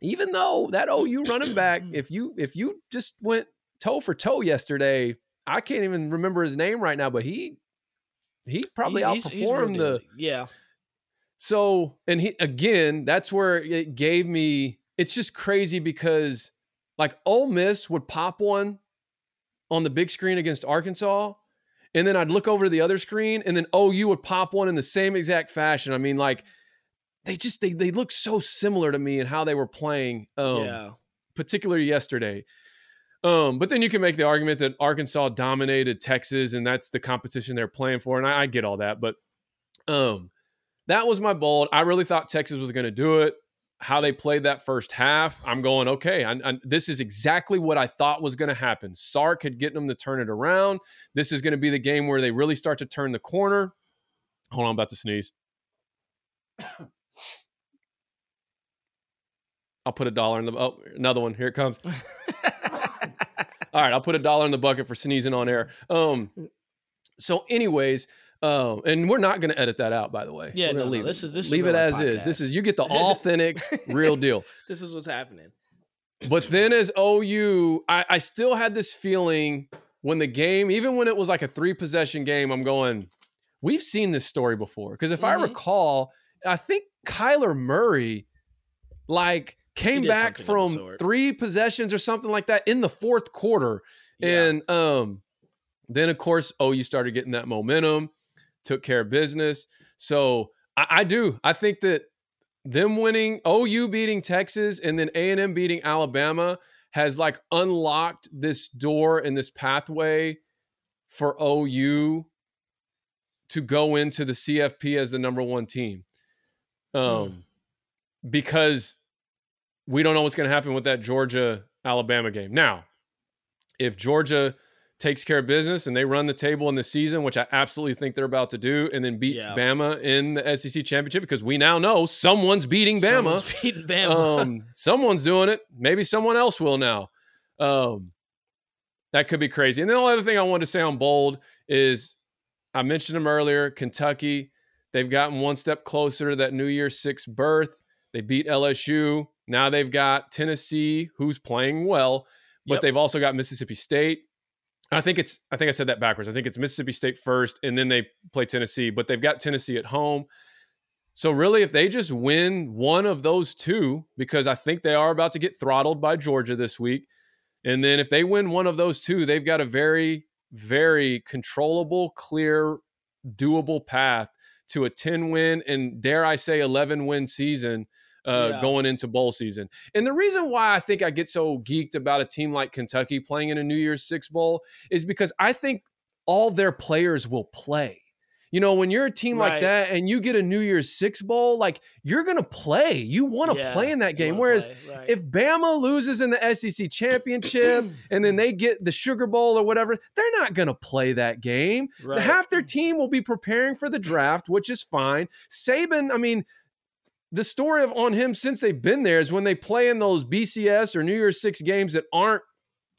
S5: Even though that OU running back, if you if you just went toe for toe yesterday, I can't even remember his name right now, but he he probably
S6: He's- he's- he's
S5: outperformed the.
S6: Yeah.
S5: so, and he again, that's where it gave me. It's just crazy because, like, Ole Miss would pop one on the big screen against Arkansas, and then I'd look over to the other screen, and then OU would pop one in the same exact fashion. I mean, like, they just they they look so similar to me in how they were playing. Um,
S6: yeah.
S5: particularly yesterday. Um, but then you can make the argument that Arkansas dominated Texas, and that's the competition they're playing for, and I, I get all that. But um, that was my bold. I really thought Texas was going to do it. How they played that first half, I'm going okay. I, I, this is exactly what I thought was going to happen. Sark had getting them to turn it around. This is going to be the game where they really start to turn the corner. Hold on, I'm about to sneeze. I'll put a dollar in the oh another one. Here it comes. All right, I'll put a dollar in the bucket for sneezing on air. Um, so, anyways, um, and we're not going to edit that out, by the way.
S6: Yeah, no,
S5: gonna
S6: no,
S5: leave
S6: this
S5: it.
S6: is- this
S5: leave
S6: a
S5: it as is. This is you get the authentic, real deal.
S6: this is what's happening.
S5: But then as OU, I, I still had this feeling when the game, even when it was like a three possession game, I'm going, we've seen this story before. Because if I
S6: Mhm.
S5: recall, I think Kyler Murray, like, came back
S6: something of the
S5: from three possessions or something like that in the fourth quarter.
S6: Yeah.
S5: And um, then of course, OU started getting that momentum, took care of business. So I, I do. I think that them winning, OU beating Texas, and then A and M beating Alabama has like unlocked this door and this pathway for OU to go into the CFP as the number one team. Um, because we don't know what's going to happen with that Georgia Alabama game. Now, if Georgia takes care of business and they run the table in the season, which I absolutely think they're about to do, and then beats
S6: Yeah.
S5: Bama in the SEC championship, because we now know someone's beating Bama.
S6: Someone's beating Bama.
S5: um, someone's doing it. Maybe someone else will now. Um, that could be crazy. And the only other thing I wanted to say on bold is I mentioned them earlier. Kentucky, they've gotten one step closer to that New Year's Six berth. They beat LSU. Now they've got Tennessee, who's playing well, but
S6: Yep.
S5: they've also got Mississippi State. I think it's I think I said that backwards. I think it's Mississippi State first, and then they play Tennessee, but they've got Tennessee at home. So really, if they just win one of those two, because I think they are about to get throttled by Georgia this week, and then if they win one of those two, they've got a very, very controllable, clear, doable path to a 10 win and dare I say 11 win season uh,
S6: Yeah.
S5: going into bowl season. And the reason why I think I get so geeked about a team like Kentucky playing in a New Year's Six bowl is because I think all their players will play. You know, when you're a team like that and you get a New Year's Six bowl, like you're gonna play. You want to
S6: Yeah,
S5: play in that game. Whereas
S6: right.
S5: if Bama loses in the SEC championship and then they get the Sugar Bowl or whatever, they're not going to play that game.
S6: Right.
S5: Half their team will be preparing for the draft, which is fine. Saban, I mean, the story of on him since they've been there is when they play in those BCS or New Year's Six games that aren't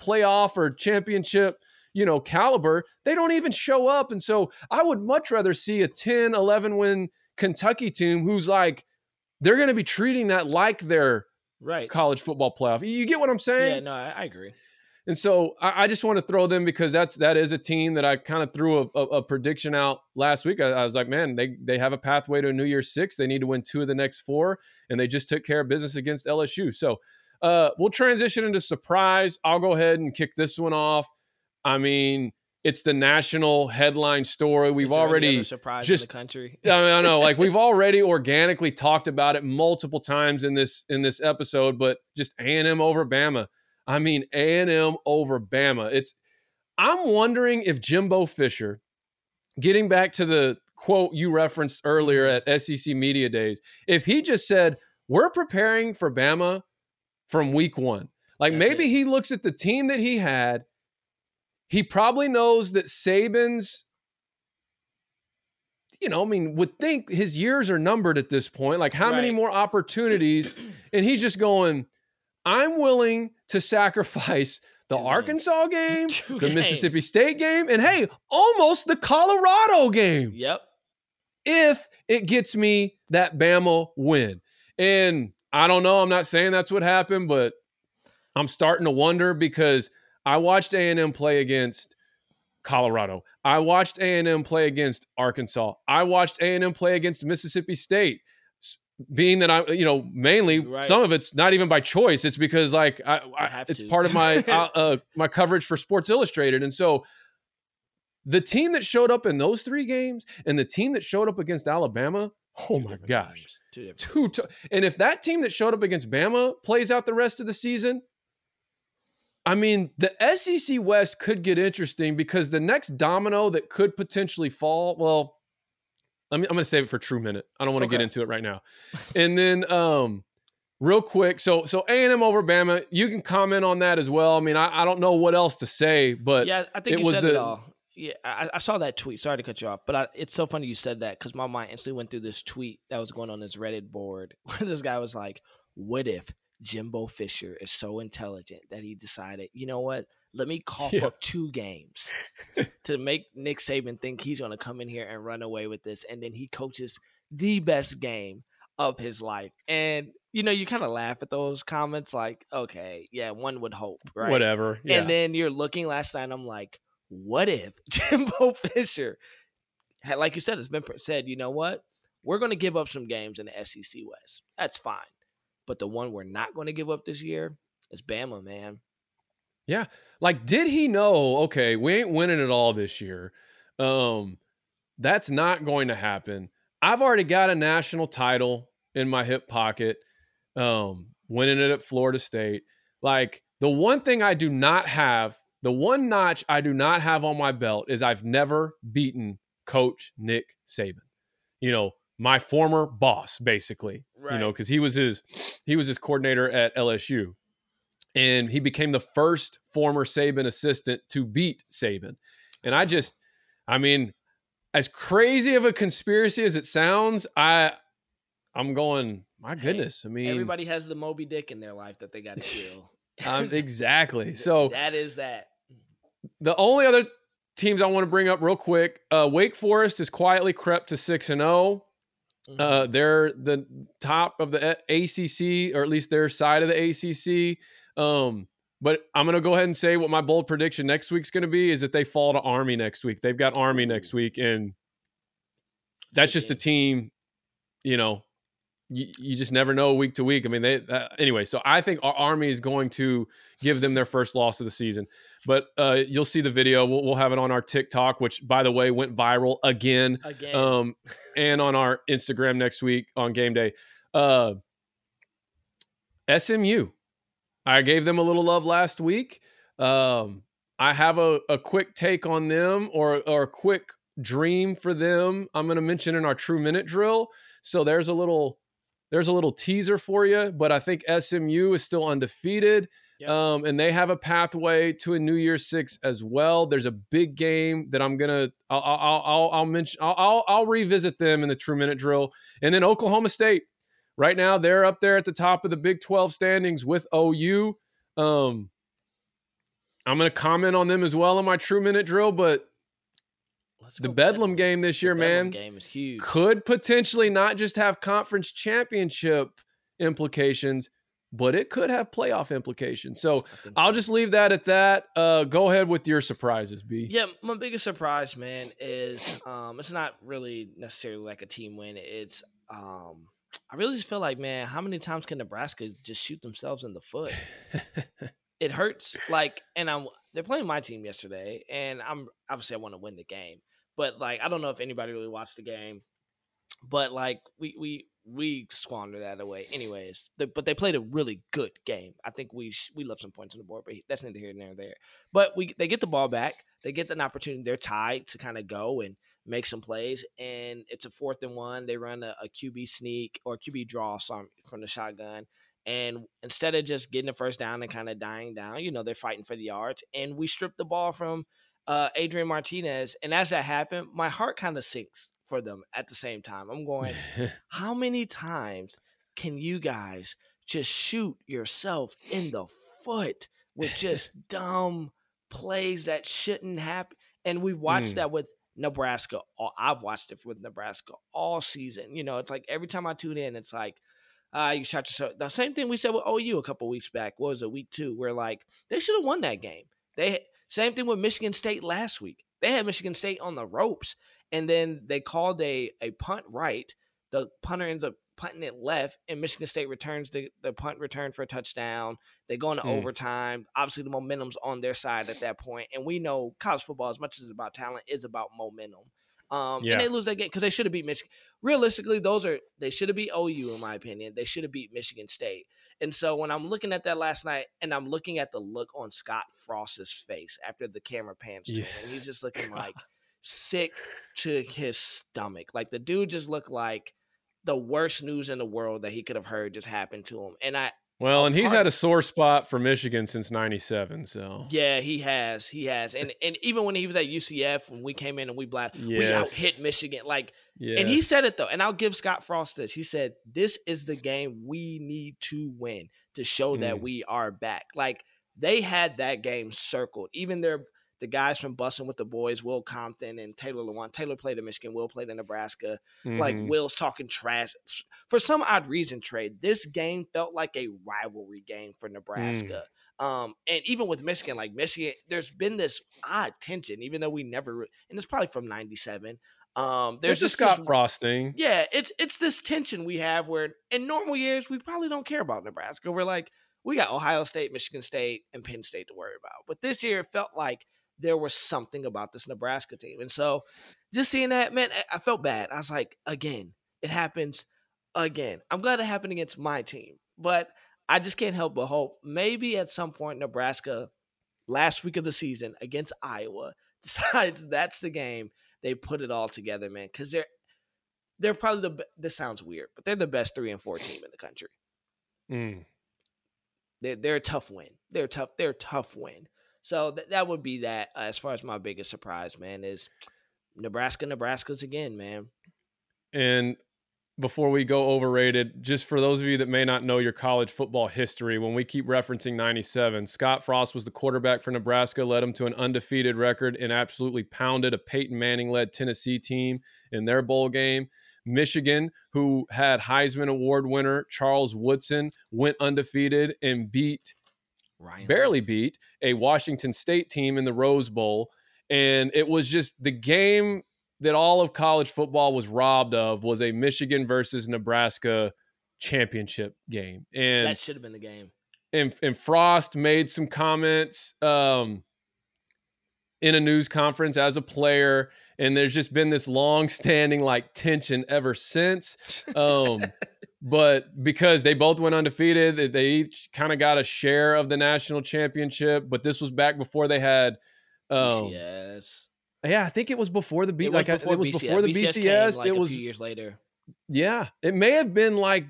S5: playoff or championship, you know, caliber, they don't even show up. And so I would much rather see a 10, 11 win Kentucky team who's like, they're going to be treating that like their
S6: right.
S5: college football playoff. You get what I'm saying?
S6: Yeah, no, I, I agree.
S5: And so I, I just want to throw them because that's that is a team that I kind of threw a, a, a prediction out last week. I, I was like, man, they they have a pathway to a New Year's Six. They need to win two of the next four, and they just took care of business against LSU. So uh, we'll transition into surprise. I'll go ahead and kick this one off. I mean, it's the national headline story. We've
S6: Is there any
S5: already
S6: other surprise
S5: just-
S6: the country.
S5: I, mean, I know, like we've already organically talked about it multiple times in this in this episode, but just A and M over Bama. I mean, A and M over Bama. It's. I'm wondering if Jimbo Fisher, getting back to the quote you referenced earlier at SEC Media Days, if he just said, "We're preparing for Bama from week one," like
S6: That's
S5: maybe
S6: it.
S5: he looks at the team that he had. He probably knows that Saban's you know, I mean, would think his years are numbered at this point. Like, how many more opportunities? And he's just going, I'm willing to sacrifice the
S6: Two games.
S5: Arkansas game,
S6: Two
S5: the Mississippi. State game, and hey, almost the Colorado game
S6: Yep.
S5: if it gets me that Bama win. And I don't know. I'm not saying that's what happened, but I'm starting to wonder because I watched A&M play against Colorado. I watched A&M play against Arkansas. I watched A&M play against Mississippi State. Being that I'm, you know, mainly
S6: Right.
S5: some of it's not even by choice. It's because like I, I
S6: have
S5: it's
S6: to.
S5: part of my uh, uh, my coverage for Sports Illustrated, and so the team that showed up in those three games and the team that showed up against Alabama, oh
S6: Two
S5: my gosh,
S6: games. Two
S5: two to- and if that team that showed up against Bama plays out the rest of the season, I mean, the SEC West could get interesting because the next domino that could potentially fall, well, me, I'm going to save it for true minute. I don't want to get into it right now. And then, um, real quick, so so A&M over Bama, you can comment on that as well. I mean, I, I don't know what else to say, but
S6: yeah, I think
S5: it was a-
S6: all. Yeah, I, I saw that tweet. Sorry to cut you off, but I, it's so funny you said that because my mind instantly went through this tweet that was going on this Reddit board where this guy was like, "What if Jimbo Fisher is so intelligent that he decided, you know what? Let me cough
S5: Yeah.
S6: up two games to make Nick Saban think he's going to come in here and run away with this, and then he coaches the best game of his life." And you know, you kind of laugh at those comments, like, "Okay, yeah, one would hope, right?"
S5: whatever. Yeah.
S6: And then you're looking last night, and I'm like, what if Jimbo Fisher, had, like you said, it's been said, you know what? We're going to give up some games in the SEC West. That's fine. But the one we're not going to give up this year is Bama, man.
S5: Like did he know okay we ain't winning it all this year um that's not going to happen. I've already got a national title in my hip pocket um winning it at florida state. Like the one thing i do not have the one notch i do not have on my belt is i've never beaten coach nick saban. You know my former boss basically Right. you know because he was his he was his coordinator at lsu and he became the first former Saban assistant to beat Saban. And I just, I mean, as crazy of a conspiracy as it sounds, I, I'm going. My
S6: Hey,
S5: goodness, I mean,
S6: Everybody has the Moby Dick in their life that they got to kill.
S5: um, exactly. So
S6: that is that.
S5: the only other teams I want to bring up real quick, uh, Wake Forest has quietly crept to six and zero.
S6: Mhm.
S5: Uh, they're the top of the ACC, or at least their side of the ACC. Um, but I'm going to go ahead and say what my bold prediction next week's going to be is that they fall to Army next week. They've got Army next week, and that's just a team. You know, you, you just never know week to week. I mean, they uh, anyway. So I think our Army is going to give them their first loss of the season. But uh, you'll see the video. We'll, we'll have it on our TikTok, which by the way went viral again
S6: Again,
S5: um, and on our Instagram next week on game day. Uh, SMU, I gave them a little love last week. Um, I have a, a quick take on them or, or a quick dream for them. I'm going to mention in our true minute drill. So there's a little there's a little teaser for you, but I think SMU is still undefeated.
S6: Yep.
S5: Um, and they have a pathway to a New Year's Six as well. There's a big game that I'm gonna I'll I'll I'll, I'll mention I'll, I'll I'll revisit them in the True Minute Drill, and then Oklahoma State. Right now, they're up there at the top of the Big 12 standings with OU. Um, I'm gonna comment on them as well in my True Minute Drill, but
S6: Let's
S5: the Bedlam game this year, man,
S6: game is huge.
S5: could potentially not just have conference championship implications, but it could have playoff implications. So I'll just leave that at that. Uh, go ahead with your surprises, B.
S6: Yeah, my biggest surprise, man, is um, it's not really necessarily like a team win. It's um, I really just feel like, man, how many times can Nebraska just shoot themselves in the foot? it hurts. Like, and I'm they're playing my team yesterday, and I'm obviously I want to win the game, but like I don't know if anybody really watched the game, but like we we we squandered that away, anyways. The, but they played a really good game. I think we sh- we left some points on the board, but that's neither here nor there. But we they get the ball back, they get an opportunity. They're tied to kind of go and make some plays, and it's a fourth and one. They run a, a QB sneak or QB draw some from the shotgun. And instead of just getting the first down and kind of dying down, you know, they're fighting for the yards. And we strip the ball from uh, Adrian Martinez. And as that happened, my heart kind of sinks for them at the same time. I'm going, how many times can you guys just shoot yourself in the foot with just dumb plays that shouldn't happen? And we've watched
S5: Mm.
S6: that with Nebraska. all- I've watched it with Nebraska all season. You know, it's like every time I tune in, it's like, uh, you shot yourself. The same thing we said with OU a couple weeks back. What was it, week two? Where like they should have won that game. They same thing with Michigan State last week. They had Michigan State on the ropes, and then they called a a punt right. The punter ends up punting it left, and Michigan State returns the, the punt return for a touchdown. They go into
S5: Hmm.
S6: overtime. Obviously, the momentum's on their side at that point, and we know college football, as much as it's about talent, is about momentum. Um,
S5: Yeah.
S6: and they lose that game because they should have beat Michigan. Realistically, those are they should have beat OU in my opinion. They should have beat Michigan State. And so when I'm looking at that last night, and I'm looking at the look on Scott Frost's face after the camera pans to him, and he's just looking like sick to his stomach. Like the dude just looked like the worst news in the world that he could have heard just happened to him. And I,
S5: well, and he's had a sore spot for Michigan since '97. So
S6: yeah, he has, he has, and and even when he was at UCF, when we came in and we blast, we out hit Michigan, like
S5: yeah,
S6: And he said it though, and I'll give Scott Frost this. He said, "This is the game we need to win to show that
S5: Mm.
S6: we are back." Like they had that game circled. Even their the guys from Bussin' with the Boys, Will Compton and Taylor Lewan. Taylor played in Michigan. Will played in Nebraska. Like
S5: Mhm.
S6: Will's talking trash for some odd reason. Trade this game felt like a rivalry game for Nebraska. Um, and even with Michigan, like Michigan, there's been this odd tension, even though we never, and it's probably from '97. Um, there's
S5: a
S6: just
S5: Scott
S6: this-
S5: Frost thing.
S6: yeah, it's it's this tension we have where in normal years we probably don't care about Nebraska. We're like, we got Ohio State, Michigan State, and Penn State to worry about. But this year it felt like there was something about this Nebraska team. And so just seeing that, man, I- felt bad. I was like, again, it happens again. I'm glad it happened against my team. But I just can't help but hope maybe at some point Nebraska last week of the season against Iowa decides that's the game. They put it all together, man, because they're they're probably the this sounds weird, but they're the best three and four team in the country.
S5: Mm.
S6: They're they're a tough win. They're tough. They're a tough win. So th- that would be that uh, as far as my biggest surprise, man, is Nebraska. Nebraska's again, man.
S5: And before we go overrated, just for those of you that may not know your college football history, when we keep referencing 97, Scott Frost was the quarterback for Nebraska, led them to an undefeated record, and absolutely pounded a Peyton Manning led Tennessee team in their bowl game. Michigan, who had Heisman Award winner Charles Woodson, went undefeated and beat
S6: Ryan.
S5: barely beat a Washington State team in the Rose Bowl. And it was just the game that all of college football was robbed of was a Michigan versus Nebraska championship game. And
S6: That should have been the game.
S5: and, and Frost made some comments um, in a news conference as a player. And there's just been this long standing like tension ever since. Um, but because they both went undefeated, they- each kind of got a share of the national championship. But this was back before they had. Um,
S6: yes.
S5: yeah, I think it was before the B.
S6: It was
S5: like I- it was
S6: BCS.
S5: before the
S6: BCS
S5: BCS.
S6: like,
S5: it
S6: a
S5: was
S6: few years later.
S5: yeah. It may have been like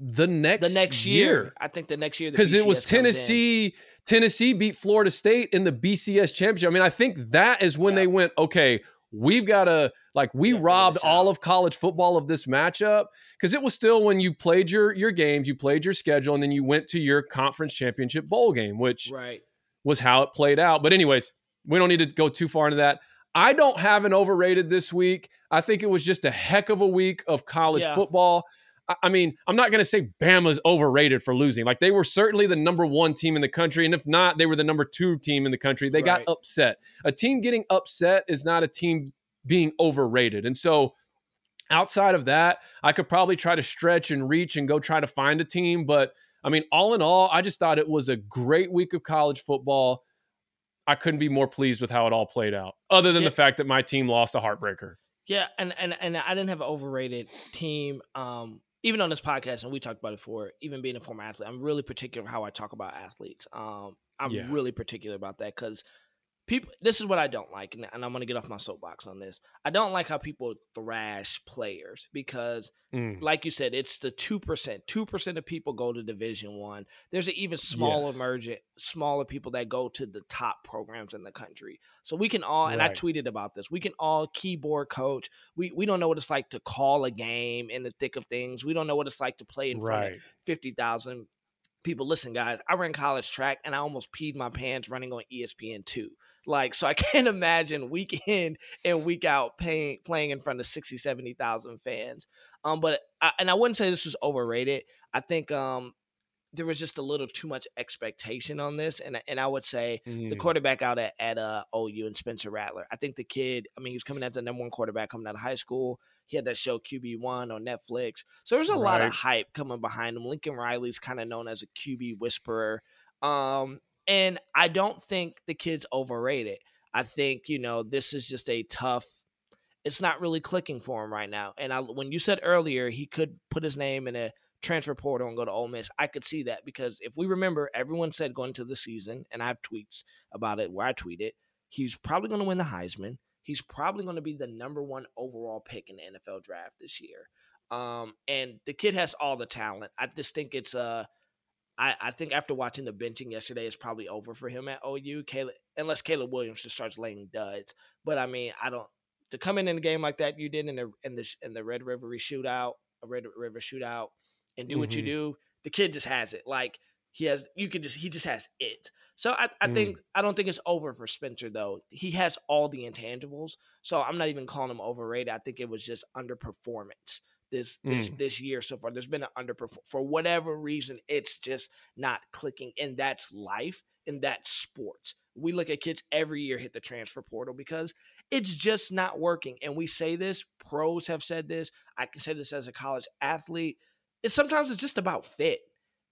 S5: the next
S6: The next year, I think the next year
S5: because it was
S6: BCS comes in.
S5: Tennessee. Tennessee beat Florida State in the BCS championship. I mean, I think that is when
S6: Yeah.
S5: they went, okay, we've got to like we
S6: Yeah,
S5: robbed all of college football of this matchup because it was still when you played your your games, you played your schedule, and then you went to your conference championship bowl game, which
S6: Right.
S5: was how it played out. But anyways, we don't need to go too far into that. I don't have an overrated this week. I think it was just a heck of a week of college
S6: Yeah.
S5: football. I- mean, I'm not going to say Bama's overrated for losing. Like they were certainly the number one team in the country, and if not, they were the number two team in the country. They
S6: Right.
S5: got upset. A team getting upset is not a team being overrated, and so outside of that, I could probably try to stretch and reach and go try to find a team. But I mean, all in all, I just thought it was a great week of college football. I couldn't be more pleased with how it all played out, other than
S6: Yeah.
S5: the fact that my team lost a heartbreaker.
S6: Yeah, and and and I didn't have an overrated team. Um, even on this podcast, and we talked about it before. Even being a former athlete, I'm really particular how I talk about athletes. Um, I'm
S5: Yeah.
S6: really particular about that because people. This is what I don't like, and, and I'm going to get off my soapbox on this. I don't like how people thrash players because
S5: Mm.
S6: like you said, it's the two percent. Two percent of people go to Division One. There's an even smaller
S5: Yes.
S6: emergent, smaller people that go to the top programs in the country. So we can all, and I tweeted about this. We can all keyboard coach. We we don't know what it's like to call a game in the thick of things. We don't know what it's like to play in front
S5: Right.
S6: of fifty thousand people. Listen, guys, I ran college track and I almost peed my pants running on E ESPN two. Like, so I can't imagine week in and week out paying, playing in front of 60, 70,000 fans. Um, but I, and I wouldn't say this was overrated. I think um there was just a little too much expectation on this, and and I would say the
S5: Mm.
S6: quarterback out at, at uh OU and Spencer Rattler. I think the kid. I mean, he was coming out the number one quarterback coming out of high school. He had that show QB one on Netflix, so there was a lot of hype coming behind him. Lincoln Riley's kind of known as a QB whisperer, um, and I don't think the kid's overrated. I think you know this is just a tough it's not really clicking for him right now. And I, when you said earlier he could put his name in a transfer portal and go to Ole Miss, I could see that because if we remember, everyone said going into the season, and I have tweets about it where I tweeted, he's probably going to win the Heisman. He's probably going to be the number one overall pick in the NFL draft this year. Um, and the kid has all the talent. I just think it's uh I, I think after watching the benching yesterday, it's probably over for him at OU. Caleb, unless Caleb Williams just starts laying duds. But I mean, I don't to come in in a game like that you did in the in the in the Red River shootout, a Red River shootout, and do what you
S5: Mhm.
S6: do. The kid just has it. Like he has, you could just he just has it. So I, I
S5: Mm.
S6: think I don't think it's over for Spencer though. He has all the intangibles. So I'm not even calling him overrated. I think it was just underperformance this this mm. this year so far. There's been an underperform for whatever reason. It's just not clicking, and that's life, and that's sports. We look at kids every year hit the transfer portal because it's just not working. And we say this, pros have said this. I can say this as a college athlete. It's sometimes it's just about fit.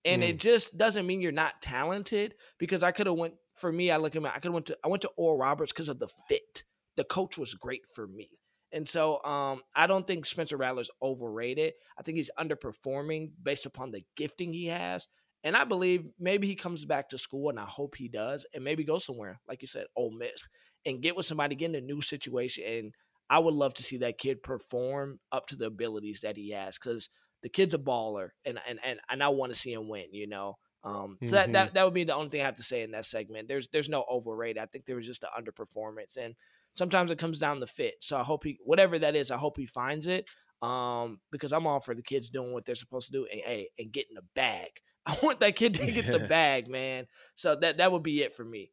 S6: And it mm. just doesn't mean you're not talented because I could have went for me, I look at my I could have went to I went to Oral Roberts because of the fit. The coach was great for me. And so um, I don't think Spencer Rattler's overrated. I think he's underperforming based upon the gifting he has. And I believe maybe he comes back to school, and I hope he does, and maybe go somewhere, like you said, Ole Miss, and get with somebody, get in a new situation. And I would love to see that kid perform up to the abilities that he has, because the kid's a baller, and and and, and I want to see him win. You know, um, so that,
S5: Mhm.
S6: that that would be the only thing I have to say in that segment. There's there's no overrated. I think there was just an underperformance, and sometimes it comes down to fit. So I hope he, whatever that is, I hope he finds it. Um, because I'm all for the kids doing what they're supposed to do and hey, and getting the bag. I want that kid to get the bag, man. So that that would be it for me.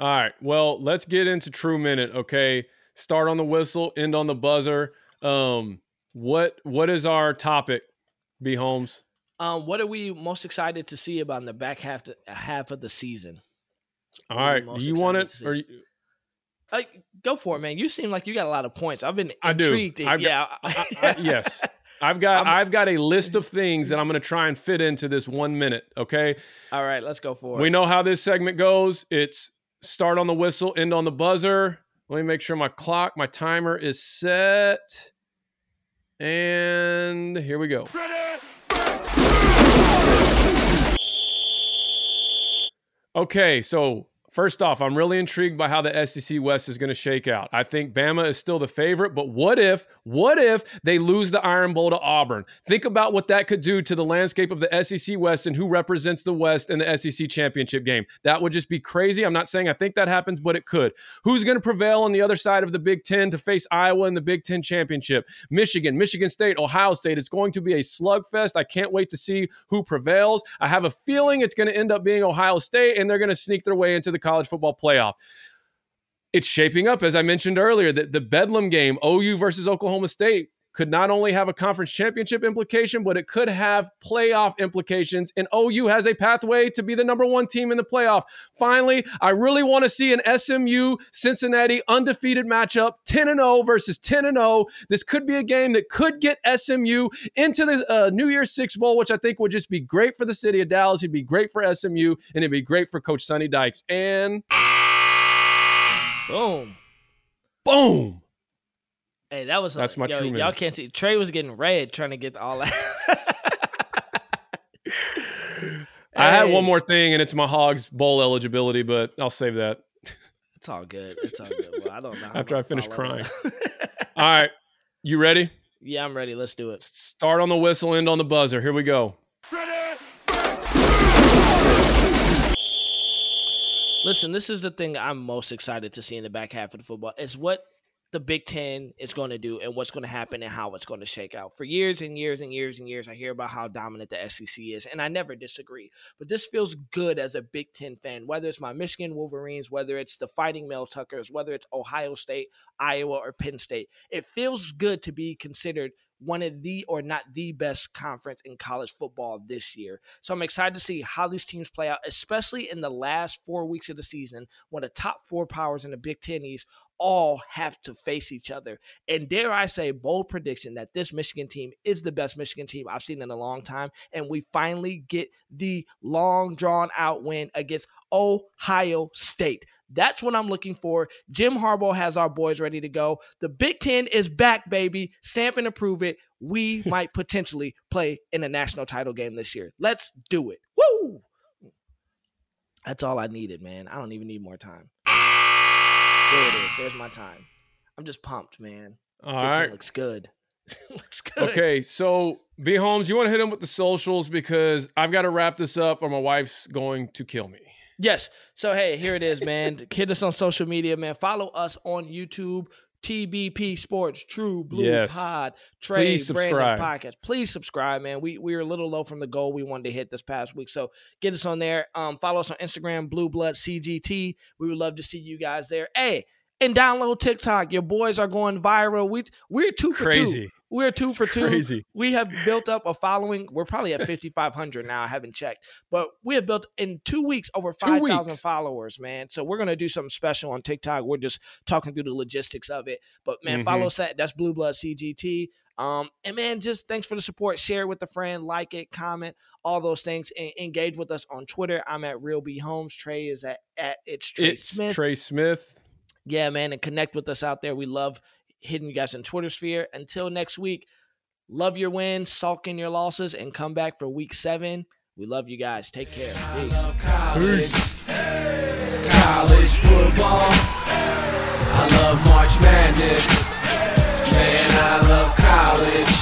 S5: All right. Well, let's get into true minute. Okay. Start on the whistle, end on the buzzer. Um, What what is our topic, B Holmes?
S6: Um, what are we most excited to see about in the back half to, half of the season?
S5: All right, you want it or you,
S6: Uh, go for it, man. You seem like you got a lot of points. I've been
S5: I do.
S6: intrigued.
S5: I've
S6: yeah,
S5: I- I- yes. I've got
S6: I'm-
S5: I've got a list of things that I'm going to try and fit into this 1 minute, okay?
S6: All right, let's go for it.
S5: We know how this segment goes. It's start on the whistle, end on the buzzer. Let me make sure my clock, my timer is set. And here we go. Okay, so first off, I'm really intrigued by how the SEC West is going to shake out. I think Bama is still the favorite, but what if, what if they lose the Iron Bowl to Auburn? Think about what that could do to the landscape of the SEC West and who represents the West in the SEC championship game. That would just be crazy. I'm not saying I think that happens, but it could. Who's going to prevail on the other side of the Big Ten to face Iowa in the Big Ten championship? Michigan, Michigan State, Ohio State. It's going to be a slugfest. I can't wait to see who prevails. I have a feeling it's going to end up being Ohio State, and they're going to sneak their way into the college football playoff. It's shaping up, as I mentioned earlier, that the Bedlam game, OU versus Oklahoma State, could not only have a conference championship implication, but it could have playoff implications. And OU has a pathway to be the number one team in the playoff. Finally, I really want to see an SMU Cincinnati undefeated matchup 10 and 0 versus 10 and 0. This could be a game that could get SMU into the uh, New Year's Six Bowl, which I think would just be great for the city of Dallas. It'd be great for SMU, and it'd be great for Coach Sonny Dykes. And
S6: Boom.
S5: boom.
S6: Hey, that was
S5: That's my
S6: yo,
S5: true
S6: Y'all can't see. Trey was getting red trying to get all that.
S5: I had
S6: Hey,
S5: one more thing, and it's my Hogs Bowl eligibility, but I'll save that.
S6: It's all good. It's all good. Well, I don't know.
S5: After
S6: I'm
S5: finish
S6: that.
S5: All right, you ready?
S6: yeah, I'm ready. Let's do it.
S5: Start on the whistle, end on the buzzer. Here we go.
S6: Ready, Listen, this is the thing I'm most excited to see in the back half of the football is what the Big Ten is going to do and what's going to happen and how it's going to shake out. For years and years and years and years, I hear about how dominant the SEC is, and I never disagree. But this feels good as a Big Ten fan, whether it's my Michigan Wolverines, whether it's the Fighting Mel Tuckers, whether it's Ohio State, Iowa, or Penn State. It feels good to be considered one of the or not the best conference in college football this year. So I'm excited to see how these teams play out, especially in the last four weeks of the season when the top four powers in the Big Ten East all have to face each other. And dare I say, bold prediction that this Michigan team is the best Michigan team I've seen in a long time. And we finally get the long drawn out win against Ohio State. That's what I'm looking for. Jim Harbaugh has our boys ready to go. The Big Ten is back, baby. Stamp and approve it. We might potentially play in a national title game this year. Let's do it. Woo! That's all I needed, man. I don't even need more time. There it is. There's my time. I'm just pumped, man.
S5: All right.
S6: looks good. looks good.
S5: Okay, so B Holmes, you want to hit him with the socials because I've got to wrap this up or my wife's going to kill me.
S6: Yes. So hey, here it is, man. Hit us on social media, man. Follow us on YouTube. TBP Sports, True Blue
S5: Yes.
S6: Pod, Trey,
S5: Please subscribe.
S6: Brandon Podcast. Please subscribe, man. We we were a little low from the goal we wanted to hit this past week, so get us on there. Um, follow us on Instagram, Blue Blood CGT. We would love to see you guys there. Hey, and download TikTok. Your boys are going viral. We we're two for two. We're two
S5: It's
S6: for two.
S5: crazy.
S6: We have built up a following. We're probably at 5,500 now. I haven't checked, but we have built in two weeks over 5,000 followers, man. So we're going to do something special on TikTok. We're just talking through the logistics of it. But man,
S5: Mhm.
S6: follow us at that's Blue Blood CGT. Um, and man, just thanks for the support. Share it with a friend, like it, comment, all those things. And engage with us on Twitter. I'm at Real B Holmes. Trey is at, at it's Trey
S5: it's
S6: Smith
S5: Trey Smith.
S6: yeah, man, and connect with us out there. We love hitting you guys in Twitter sphere. Until next week, love your wins, sulk in your losses, and come back for week seven. We love you guys. Take care. Peace.
S4: College. Peace. Hey. college football. Hey. I love March Madness. Hey. Man, I love college.